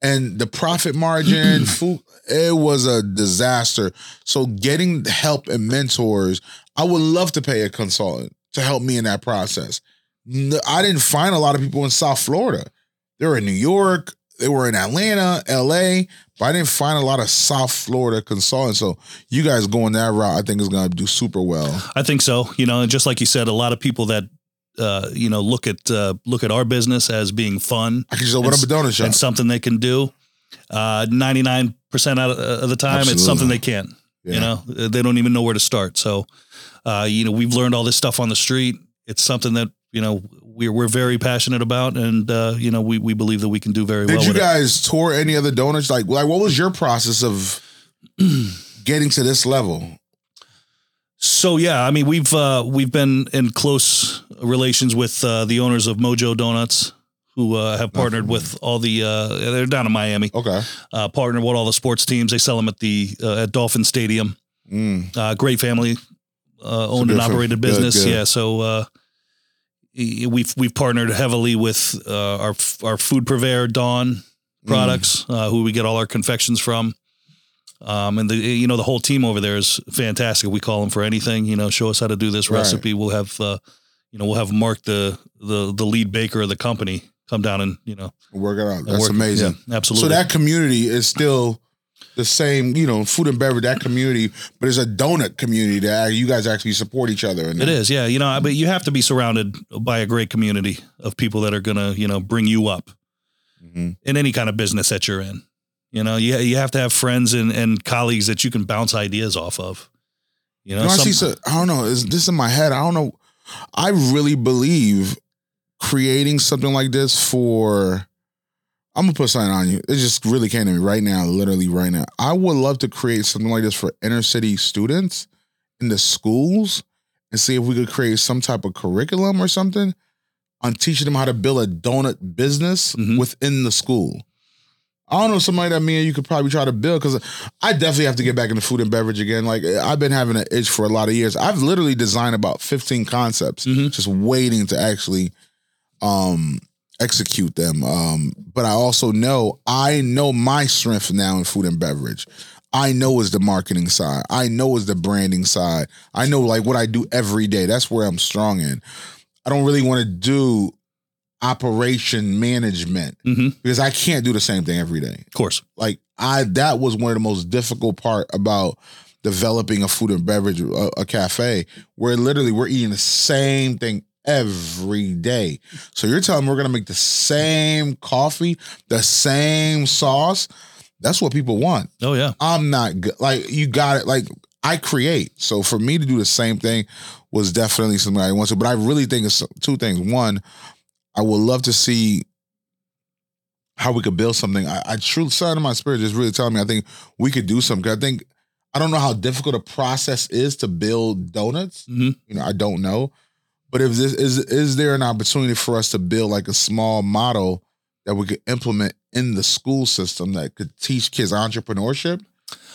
And the profit margin, <clears throat> food, it was a disaster. So getting help and mentors, I would love to pay a consultant to help me in that process. I didn't find a lot of people in South Florida. They were in New York, they were in Atlanta, LA, but I didn't find a lot of South Florida consultants. So you guys going that route, I think is going to do super well. I think so. You know, and just like you said, a lot of people that uh, you know look at uh, look at our business as being fun I can just open And up a donut shop. and something they can do. Ninety nine percent out of, of the time, it's something they can't. Yeah. You know, they don't even know where to start. So, uh, you know, we've learned all this stuff on the street. It's something that you know we're we're very passionate about, and uh, you know we we believe that we can do very Did well you with it. guys tour any other donuts? Like, like what was your process of <clears throat> getting to this level? So yeah, I mean we've uh, we've been in close relations with uh, the owners of Mojo Donuts, who uh, have partnered with all the. Uh, they're down in Miami. Okay. Uh, partnered with all the sports teams. They sell them at the uh, at Dolphin Stadium. Mm. Uh, great family uh, owned and operated business. good. Yeah, so we've we've partnered heavily with uh, our our food purveyor Dawn Mm. Products, uh, who we get all our confections from. Um, and the you know the whole team over there is fantastic. We call them for anything. You know, show us how to do this Right. recipe. We'll have uh, you know we'll have Mark the the the lead baker of the company come down and you know Work it out. and That's work- amazing. Yeah, absolutely. So that community is still the same, you know, food and beverage, that community, but it's a donut community that you guys actually support each other. in It is, yeah. You know, but you have to be surrounded by a great community of people that are gonna, you know, bring you up Mhm. in any kind of business that you're in. You know, you you have to have friends and, and colleagues that you can bounce ideas off of. You know, You know, I some- see. So, I don't know. Is this in my head? I don't know. I really believe creating something like this for. I'm gonna put something on you. It just really came to me right now, literally right now. I would love to create something like this for inner city students in the schools and see if we could create some type of curriculum or something on teaching them how to build a donut business Mhm. within the school. I don't know somebody that me and you could probably try to build because I definitely have to get back into food and beverage again. Like I've been having an itch for a lot of years. I've literally designed about 15 concepts, Mhm. just waiting to actually um execute them. Um, but I also know I know my strength now in food and beverage. I know is the marketing side. I know is the branding side. I know like what I do every day. That's where I'm strong in. I don't really want to do operation management Mhm. because I can't do the same thing every day of course. like I that was one of the most difficult part about developing a food and beverage a, a cafe where literally we're eating the same thing every day. So you're telling me we're gonna make the same coffee, the same sauce. That's what people want. Oh yeah. I'm not good. Like you got it. Like I create. So for me to do the same thing was definitely something I want to. But I really think it's two things. One, I would love to see how we could build something. I, I truly, something in my spirit just really telling me I think we could do something. I think I don't know how difficult a process is to build donuts. Mhm. You know, I don't know. But if this is is there an opportunity for us to build like a small model that we could implement in the school system that could teach kids entrepreneurship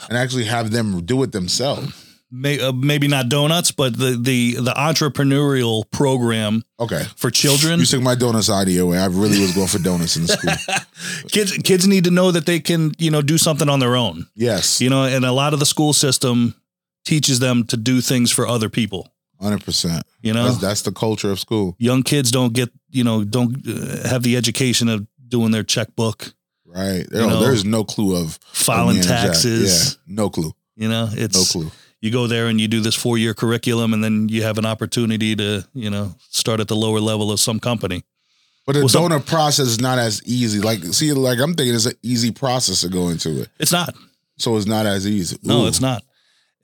and actually have them do it themselves? May, uh, maybe not donuts, but the the the entrepreneurial program Okay. for children. You took my donuts idea away. I really was going for donuts in the school. <laughs> kids kids need to know that they can you know do something on their own. Yes. You know, and a lot of the school system teaches them to do things for other people. Hundred percent. You know, That's, that's the culture of school, young kids don't get you know don't uh, have the education of doing their checkbook, right? You know, there's no clue of filing of manage that. taxes. Yeah, no clue. You know, it's No clue. You go there and you do this four year curriculum, and then you have an opportunity to you know start at the lower level of some company. But the Well, some- donut process is not as easy. Like, see, like I'm thinking it's an easy process to go into it, It's not. so it's not as easy. No, it's not.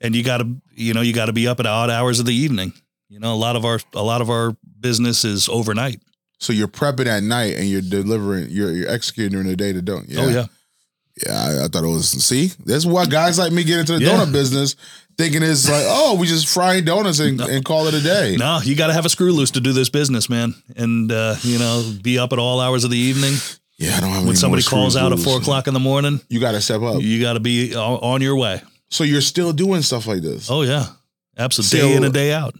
And you got to, you know, you got to be up at odd hours of the evening. You know, a lot of our, a lot of our business is overnight. So you're prepping at night and you're delivering, you're you're executing during the day to don't. Yeah. Oh yeah, Yeah, I, I thought it was. See, that's why guys like me get into the Yeah. donut business, thinking it's like, oh, we just frying donuts and, and call it a day. no, you got to have a screw loose to do this business, man, and uh, you know, be up at all hours of the evening. Yeah, I don't have. When somebody calls out at four o'clock in the morning, you got to step up. you got to be on your way. So you're still doing stuff like this. Oh yeah, absolutely, day in and day out.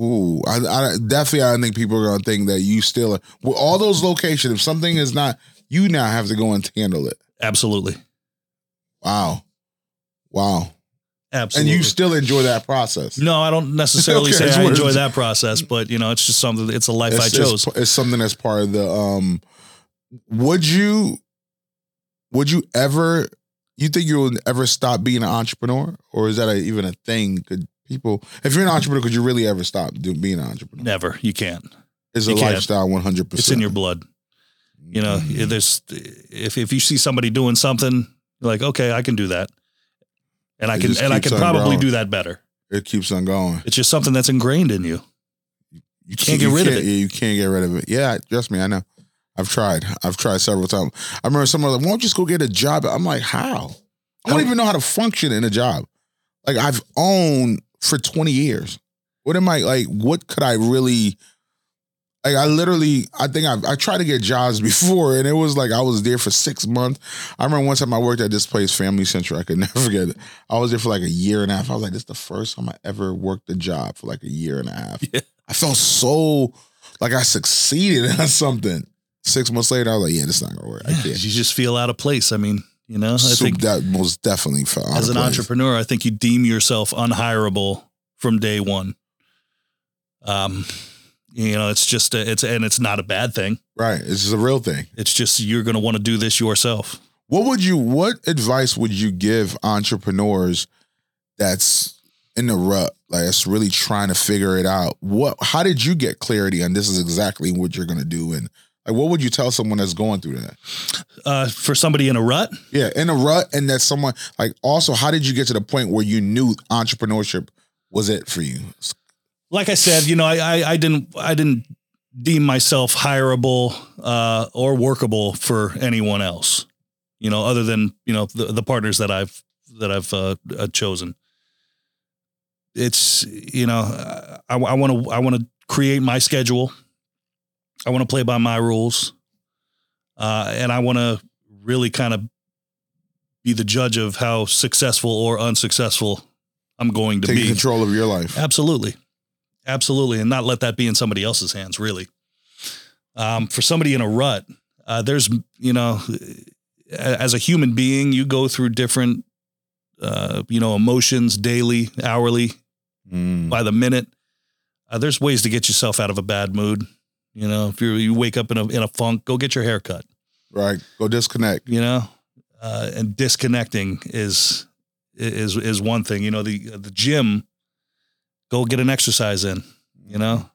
Ooh, I, I definitely I think people are gonna think that you still with all those locations. If something is not, you now have to go and handle it. Absolutely. Wow, wow, Absolutely. and you still enjoy that process. no, I don't necessarily <laughs> Okay, say I enjoy that process, but you know, it's just something. It's a life I chose. It's, it's something that's part of the. Um, would you, would you ever? You think you will ever stop being an entrepreneur, or is that a, even a thing? Could people, if you're an entrepreneur, could you really ever stop do, being an entrepreneur? Never. You can't. It's a can't. lifestyle, one hundred percent. It's in your blood. You know, Mm-hmm. there's if if you see somebody doing something, you're like, okay, I can do that, and I It can and I can probably do that better. It keeps on going. It's just something that's ingrained in you. You can't get rid of can't- it. Yeah, you can't get rid of it. Yeah, trust me, I know. I've tried. I've tried several times. I remember someone was like, "Why don't you just go get a job?" I'm like, "How? I don't even know how to function in a job. Like I've owned for 20 years. What am I like? What could I really? Like I literally, I think I've, I tried to get jobs <laughs> before, and it was like I was there for six months. I remember one time I worked at this place, Family Central. I could <laughs> never forget it. I was there for like a year and a half. I was like, "This is the first time I ever worked a job for like a year and a half." <laughs> Yeah. I felt so like I succeeded at something. Six months later, I was like, "Yeah, this is not gonna work. I You can't." just feel out of place. I mean, you know, I So think that most definitely felt as an place. entrepreneur, I think you deem yourself unhireable from day one. Um, you know, it's just a, it's and it's not a bad thing. Right, it's a real thing. It's just you're going to want to do this yourself. What would you? What advice would you give entrepreneurs that's in the rut, like it's really trying to figure it out? What? How did you get clarity on this is exactly what you're going to do? And like, what would you tell someone that's going through that? Uh, for somebody in a rut, Yeah, in a rut, and that someone like also, how did you get to the point where you knew entrepreneurship was it for you? Like I said, you know, I, I, I didn't, I didn't deem myself hireable uh, or workable for anyone else, you know, other than you know the, the partners that I've that I've uh, uh, chosen. It's you know, I want to I want to create my schedule. I want to play by my rules, uh, and I want to really kind of be the judge of how successful or unsuccessful I'm going to Taking be. control of your life. Absolutely. Absolutely. And not let that be in somebody else's hands, really. Um, for somebody in a rut, uh, there's, you know, as a human being, you go through different, uh, you know, emotions daily, hourly, Mm. by the minute. Uh, there's ways to get yourself out of a bad mood. You know, if you you wake up in a in a funk, go get your hair cut. Right, go disconnect. You know, uh, and disconnecting is is is one thing. You know, the the gym, go get an exercise in. You know,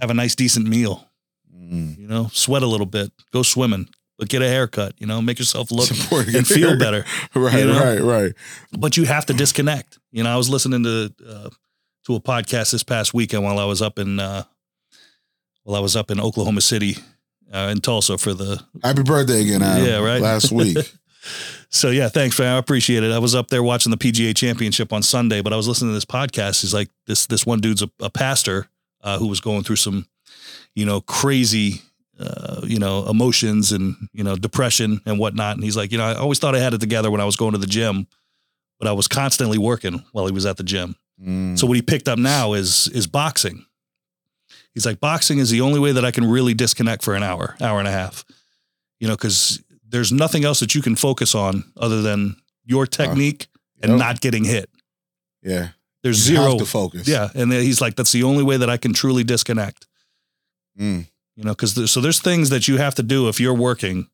have a nice decent meal. Mm. You know, sweat a little bit, go swimming, but get a haircut. You know, make yourself look and feel better. <laughs> right, you know? right, right. But you have to disconnect. You know, I was listening to uh, to a podcast this past weekend while I was up in uh, while I was up in Oklahoma City uh, in Tulsa for the Happy birthday again, Adam. Yeah, right. Last week. <laughs> So yeah, thanks, man. I appreciate it. I was up there watching the PGA Championship on Sunday, but I was listening to this podcast. He's like this this one dude's a, a pastor uh, who was going through some, you know, crazy, uh, you know, emotions and you know depression and whatnot. And he's like, you know, I always thought I had it together when I was going to the gym, but I was constantly working while he was at the gym. Mm. So what he picked up now is is boxing. He's like, boxing is the only way that I can really disconnect for an hour, hour and a half. You know, because there's nothing else that you can focus on other than your technique and Yep. not getting hit. yeah. There's You zero. have to focus. Yeah, and then he's like, that's the only way that I can truly disconnect. Mm. You know, because there, so there's things that you have to do if you're working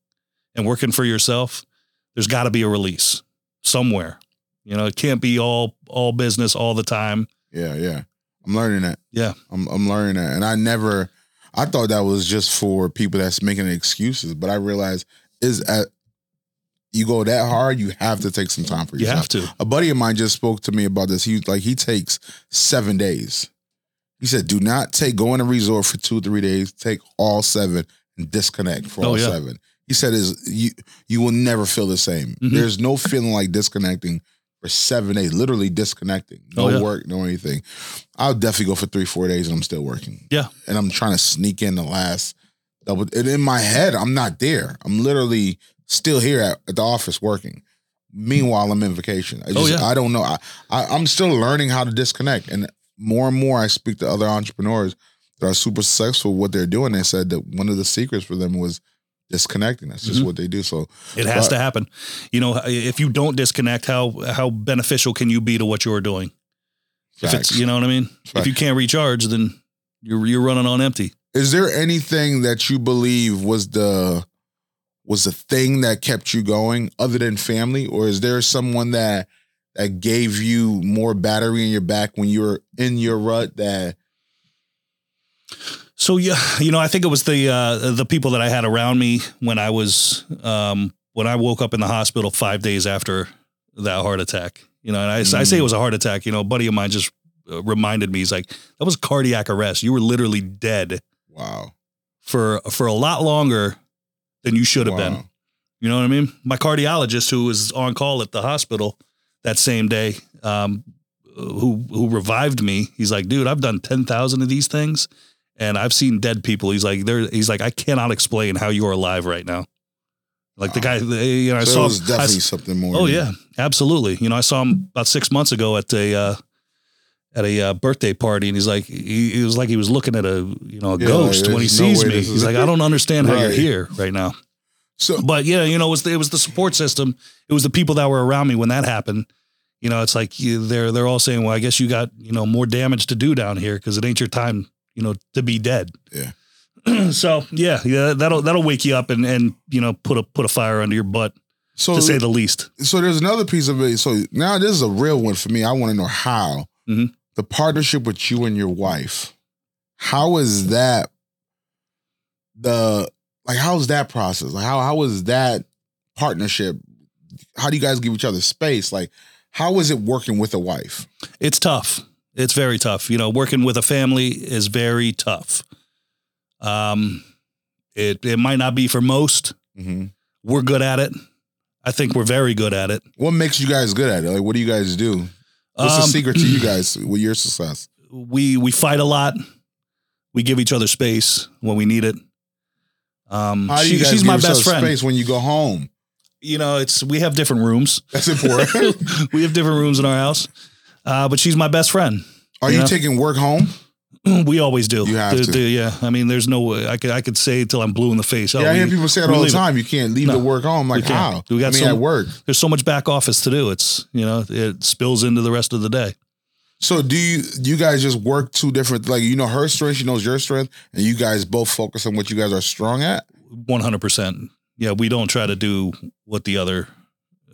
and working for yourself. There's got to be a release somewhere. You know, it can't be all all business all the time. Yeah, yeah. I'm learning that. Yeah. I'm I'm learning that. And I never I thought that was just for people that's making excuses, but I realized is at you go that hard, you have to take some time for yourself. You have to. A buddy of mine just spoke to me about this. He like he takes seven days. He said, "Do not take go in a resort for two three days. Take all seven and disconnect for Oh, all yeah. seven. He said, "Is you you will never feel the same. Mhm. There's no feeling like disconnecting for seven days. Literally disconnecting. No Oh, yeah. work, no anything. I'll definitely go for three four days and I'm still working. Yeah. and I'm trying to sneak in the last double. And in my head, I'm not there. I'm literally still here at, at the office working. Meanwhile, I'm in vacation. I Oh, yeah. I don't know. I, I I'm still learning how to disconnect, and more and more I speak to other entrepreneurs that are super successful with what they're doing. They said that one of the secrets for them was disconnecting. That's just Mhm. what they do. So It has But- to happen. You know, if you don't disconnect, how how beneficial can you be to what you're doing? If it's you know what I mean. If you can't recharge, then you're you're running on empty. Is there anything that you believe was the was the thing that kept you going other than family or is there someone that that gave you more battery in your back when you were in your rut that So yeah, you know, I think it was the uh, the people that I had around me when I was um, when I woke up in the hospital five days after that heart attack. You know, and I, I say it was a heart attack. You know, a buddy of mine just uh, reminded me. He's like, "That was cardiac arrest. You were literally dead wow for for a lot longer than you should have been." You know what I mean? My cardiologist, who was on call at the hospital that same day, um, who who revived me, he's like, dude, I've done ten thousand of these things, and I've seen dead people. He's like, there. He's like, I cannot explain how you're alive right now. Like the guy, you know, I saw. it was I- definitely something more oh yeah, absolutely. You know, I saw him about six months ago at a uh, at a uh, birthday party, and he's like, he, was like he was looking at a you know a Yeah, ghost when he no sees me. He's like, I don't understand how you're here right now so but yeah, you know, it was the, it was the support system. It was the people that were around me when that happened. You know, it's like you, they're they're all saying, "Well, I guess you got you know more damage to do down here because it ain't your time, you know, to be dead." Yeah. <clears throat> so yeah, yeah, that'll that'll wake you up and and you know put a put a fire under your butt so to say the least. so there's another piece of it so now this is a real one for me i want to know how Mhm. The partnership with you and your wife how is that the like how's that process like how how is that partnership how do you guys give each other space like how is it working with a wife It's tough. It's very tough. You know, working with a family is very tough. Um, it it might not be for most. mm-hmm. We're good at it. I think we're very good at it. what makes you guys good at it like what do you guys do what's the Um, secret to you <clears throat> guys with your success we we fight a lot. We give each other space when we need it. Um, how do she- you guys she's give my best friend. space when you go home You know, it's we have different rooms. that's important <laughs> we have different rooms in our house, uh, but she's my best friend. are you Yeah. taking work home <clears throat> We always do. You have The- to. the- yeah, I mean, there's no way I could I could say till I'm blue in the face. Oh, yeah, I hear we- people say it all the leave it. time. You can't leave No, the work home. I'm like, how? We got I mean, some- at work. There's so much back office to do. It's you know it spills into the rest of the day. So do you do you guys just work two different like you know her strength, she knows your strength, and you guys both focus on what you guys are strong at? One hundred percent. Yeah, we don't try to do what the other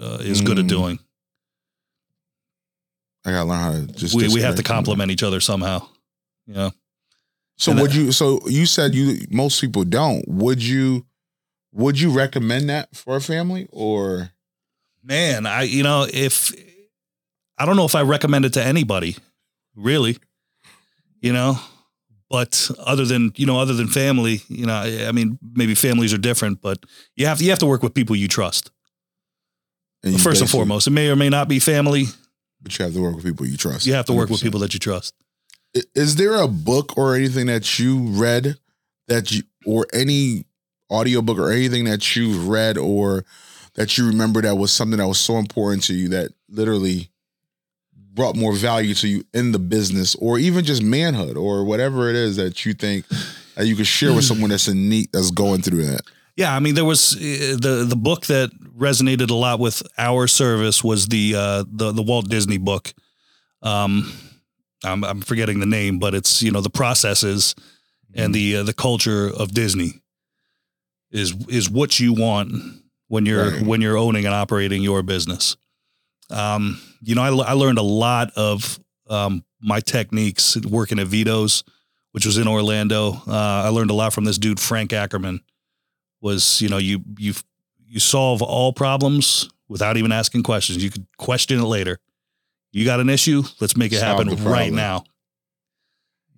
uh, is good at Mm. doing. I gotta learn how to just We we have to complement each other somehow. You know. So and would you so you said you most people don't. Would you would you recommend that for a family or Man, I you know if I don't know if I recommend it to anybody, really. You know, but other than you know, other than family, you know, I, I mean, maybe families are different, but you have to you have to work with people you trust and you first and foremost. It may or may not be family. But you have to work with people you trust. You have to work with 100%. people that you trust. Is there a book or anything that you read that you or any audiobook or anything that you've read or that you remember that was something that was so important to you that literally brought more value to you in the business or even just manhood or whatever it is that you think that you could share with someone that's in need that's going through that. Yeah, I mean, there was uh, the the book that resonated a lot with our service was the uh, the the Walt Disney book. Um, I'm, I'm forgetting the name, but it's you know the processes and the uh, the culture of Disney is is what you want when you're Right. when you're owning and operating your business. Um, you know, I, I learned a lot of um, my techniques working at Vito's, which was in Orlando. Uh, I learned a lot from this dude Frank Ackerman. Was you know you you you solve all problems without even asking questions. You could question it later. You got an issue? Let's make it Solve happen right now,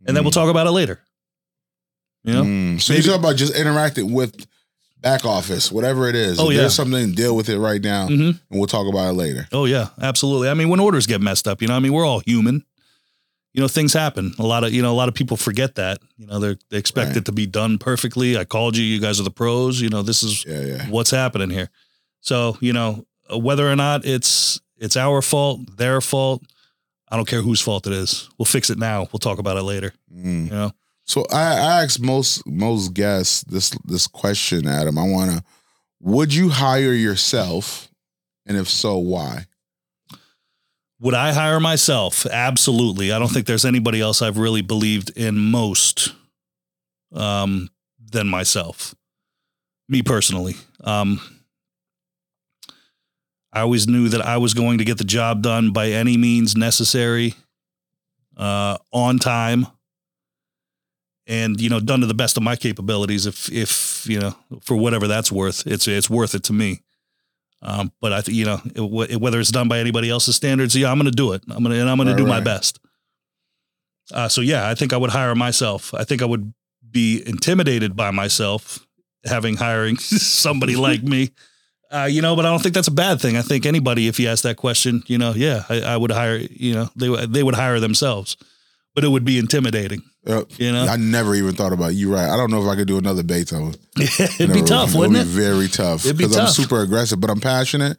and then we'll talk about it later. You know, Mm. So Maybe- you talk about just interacting with back office, whatever it is. Oh, If yeah. There's something, deal with it right now, Mhm. and we'll talk about it later. Oh yeah, absolutely. I mean, when orders get messed up, you know, I mean, we're all human. You know, things happen. A lot of you know, a lot of people forget that. You know, they're they expect Right. it to be done perfectly. I called you. You guys are the pros. You know, this is Yeah, yeah. what's happening here. So you know, whether or not it's it's our fault, their fault, I don't care whose fault it is. We'll fix it now. We'll talk about it later. Mm. You know. So I, I ask most most guests this this question, Adam. I want to. Would you hire yourself, and if so, why? Would I hire myself? Absolutely. I don't think there's anybody else I've really believed in most um, than myself. Me personally. Um, I always knew that I was going to get the job done by any means necessary, uh, on time, and you know, done to the best of my capabilities. If if you know, for whatever that's worth, it's it's worth it to me. Um, but I, th- you know, it, whether it's done by anybody else's standards, yeah, I'm going to do it. I'm going to, and I'm going to do my best. Uh, so yeah, I think I would hire myself. I think I would be intimidated by myself having hiring <laughs> somebody like <laughs> me. Uh, you know, but I don't think that's a bad thing. I think anybody, if you ask that question, you know, yeah, I, I would hire. You know, they would- they would hire themselves, but it would be intimidating. Uh, You know, I never even thought about it. you. Right? I don't know if I could do another Beethoven. <laughs> it'd be tough, it would wouldn't be it? very tough It'd be tough. because I'm super aggressive, but I'm passionate.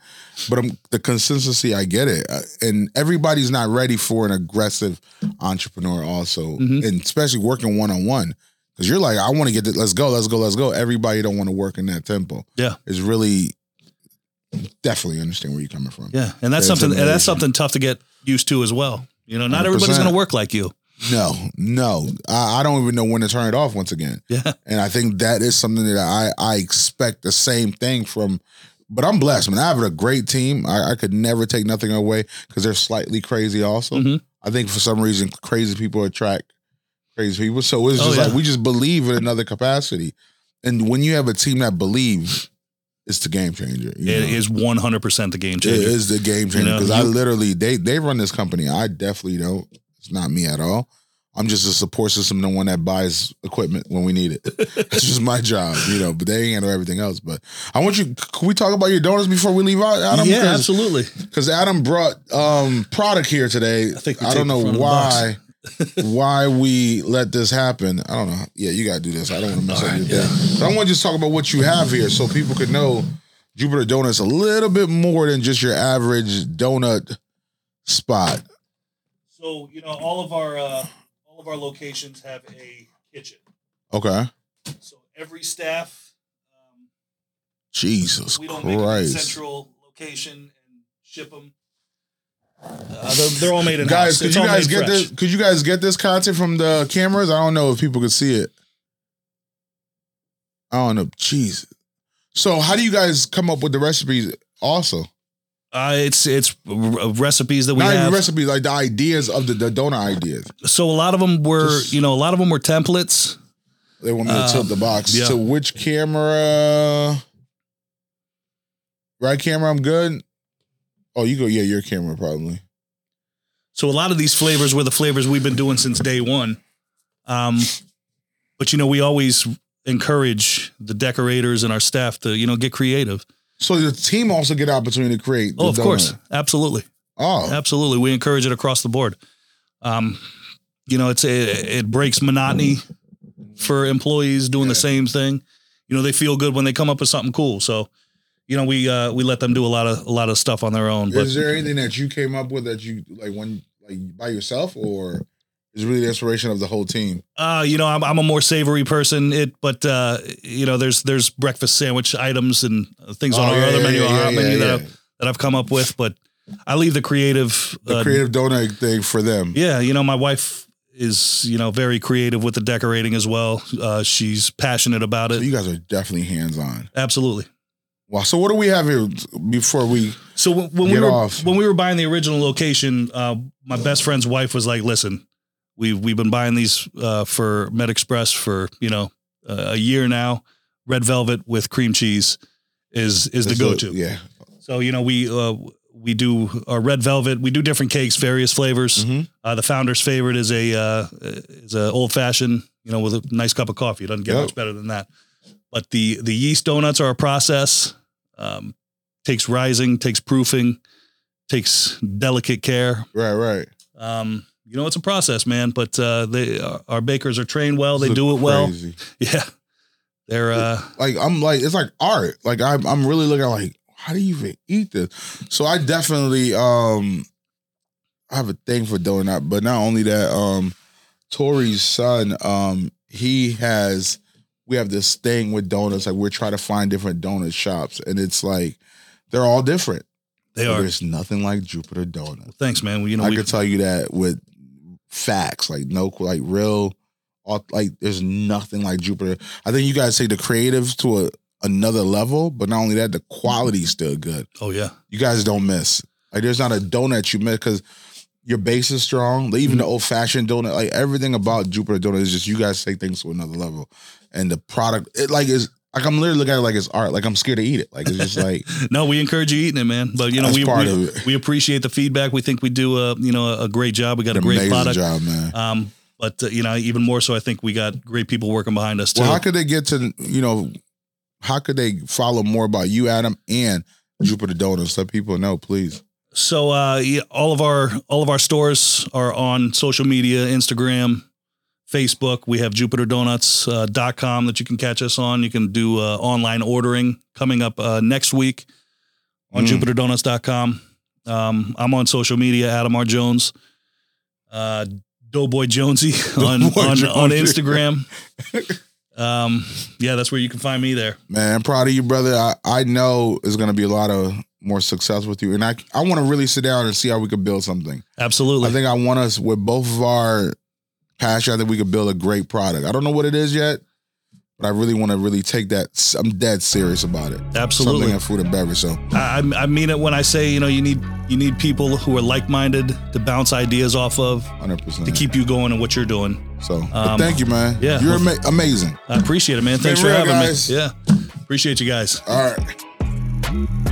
But I'm the consistency. I get it, Uh, and everybody's not ready for an aggressive entrepreneur. Also, Mhm. and especially working one on one, because you're like, I want to get this. Let's go. Let's go. Let's go. Everybody don't want to work in that tempo. Yeah. it's really definitely understand where you're coming from. Yeah, and that's something. And that's something tough to get used to as well. You know, not everybody's 100%. going to work like you. No, no, I, I don't even know when to turn it off once again. Yeah, And I think that is something that I I expect the same thing from. But I'm blessed, man. I have a great team. I, I could never take nothing away because they're slightly crazy. Also, Mhm. I think for some reason crazy people attract crazy people. So it's Oh, just yeah. like we just believe in another capacity. And when you have a team that believes, it's the game changer. you it know? is one hundred percent the game changer. It is the game changer know, because I literally they they run this company. I definitely don't. It's not me at all. I'm just a support system, the one that buys equipment when we need it. <laughs> It's just my job, you know. But they handle everything else. But I want you. Can we talk about your donuts before we leave out, Adam? yeah, absolutely. Because Adam brought um product here today. I think I don't know front of why. <laughs> why we let this happen? I don't know. Yeah, you gotta do this. I don't want to mess up your <laughs> day. But I want to just talk about what you have here, so people could know Jupiter Donuts a little bit more than just your average donut spot. So you know, all of our uh, all of our locations have a kitchen. Okay. So every staff, um, Jesus we don't make them in Christ. central location and ship them. Uh, they're, they're all made in Guys, house. could It's you guys get fresh. this? Could you guys get this content from the cameras? I don't know if people could see it. I don't know. Jeez. So how do you guys come up with the recipes? Also, Uh, it's it's recipes that we not have. recipes, like the ideas of the, the donut ideas. so a lot of them were, Just- you know, a lot of them were templates. They want me to tilt the box. yeah. To which camera? Right camera, I'm good. Oh, you go. Yeah, your camera probably. So a lot of these flavors were the flavors we've been doing since day one. Um, but you know, we always encourage the decorators and our staff to, you know, get creative. So the team also get opportunity to create. Oh, of donut. course. Absolutely. Oh, Absolutely. We encourage it across the board. Um, you know, it's it, it breaks monotony for employees doing Yeah. the same thing. You know, they feel good when they come up with something cool. So, you know, we uh we let them do a lot of a lot of stuff on their own. But is there anything that you came up with that you like when like by yourself, or is it really the inspiration of the whole team? Uh, you know, I'm I'm a more savory person. It, but uh, you know, there's there's breakfast sandwich items and things on Oh, our yeah, other yeah, menu, yeah, yeah, menu that I've, that I've come up with. But I leave the creative. The uh, creative donut thing for them. yeah, you know, my wife is you know very creative with the decorating as well. Uh, she's passionate about So it. you guys are definitely hands on. Absolutely. Wow. So what do we have here before we? So when, when we were off. when we were buying the original location, uh, my best friend's wife was like, "Listen, we've we've been buying these uh, for Med Express for you know uh, a year now. Red velvet with cream cheese is is the go to. Yeah. So you know we uh, we do our red velvet. We do different cakes, various flavors. Mhm. Uh, the founder's favorite is a uh, is a old fashioned, you know, with a nice cup of coffee. It doesn't get Yep. much better than that. But the the yeast donuts are a process. Um, takes rising, takes proofing, takes delicate care. Right. Right. Um, you know, it's a process, man. But uh, they our bakers are trained well. They do it well. crazy. <laughs> Yeah, they're uh, Like I'm like it's like art. Like I'm I'm really looking like how do you even eat this? So I definitely um I have a thing for donut, but not only that, um, Tori's son, um, he has we have this thing with donuts, like we're trying to find different donut shops, and it's like they're all different. They are. There's nothing like Jupiter Donut. Thanks, man. Well, you know, I we, could tell you that with facts, like no, like real, like there's nothing like Jupiter. I think you guys take the creative to a another level, but not only that, the quality's still good. oh yeah, You guys don't miss. Like there's not a donut you miss because your base is strong. Even mm-hmm. the old fashioned donut, like everything about Jupiter Donut is just you guys take things to another level, and the product, it like is. Like I'm literally looking at it like it's art. Like I'm scared to eat it. Like it's just like <laughs> no, we encourage you eating it, man. But you know, we we, we appreciate the feedback. We think we do a you know a great job. We got a great product. job, man. Um, but uh, you know, even more so, I think we got great people working behind us too. Well, how could they get to you know? How could they follow more about you, Adam, and Jupiter Donuts? Let people know, please. So uh, yeah, all of our all of our stores are on social media, Instagram, Facebook. We have JupiterDonuts.com uh, dot com that you can catch us on. You can do uh, online ordering coming up uh, next week on Mm. JupiterDonuts.com. Um, I'm on social media, Adam R. Jones, uh, Doughboy Jonesy on <laughs> Doughboy on, on Instagram. um, yeah, that's where you can find me there. Man, I'm proud of you, brother. I, I know there's gonna be a lot of more success with you, and I I want to really sit down and see how we could build something. Absolutely. I think I want us with both of our passion. I think we could build a great product. I don't know what it is yet, but I really want to really take that. I'm dead serious about it. Absolutely. something in food and beverage. So I, I mean it when I say you know you need you need people who are like minded to bounce ideas off of 100. percent to keep you going in what you're doing. So Um, thank you, man. yeah. you're ama- amazing. I appreciate it, man. Thanks for real, having guys. me. Yeah, appreciate you guys. All right.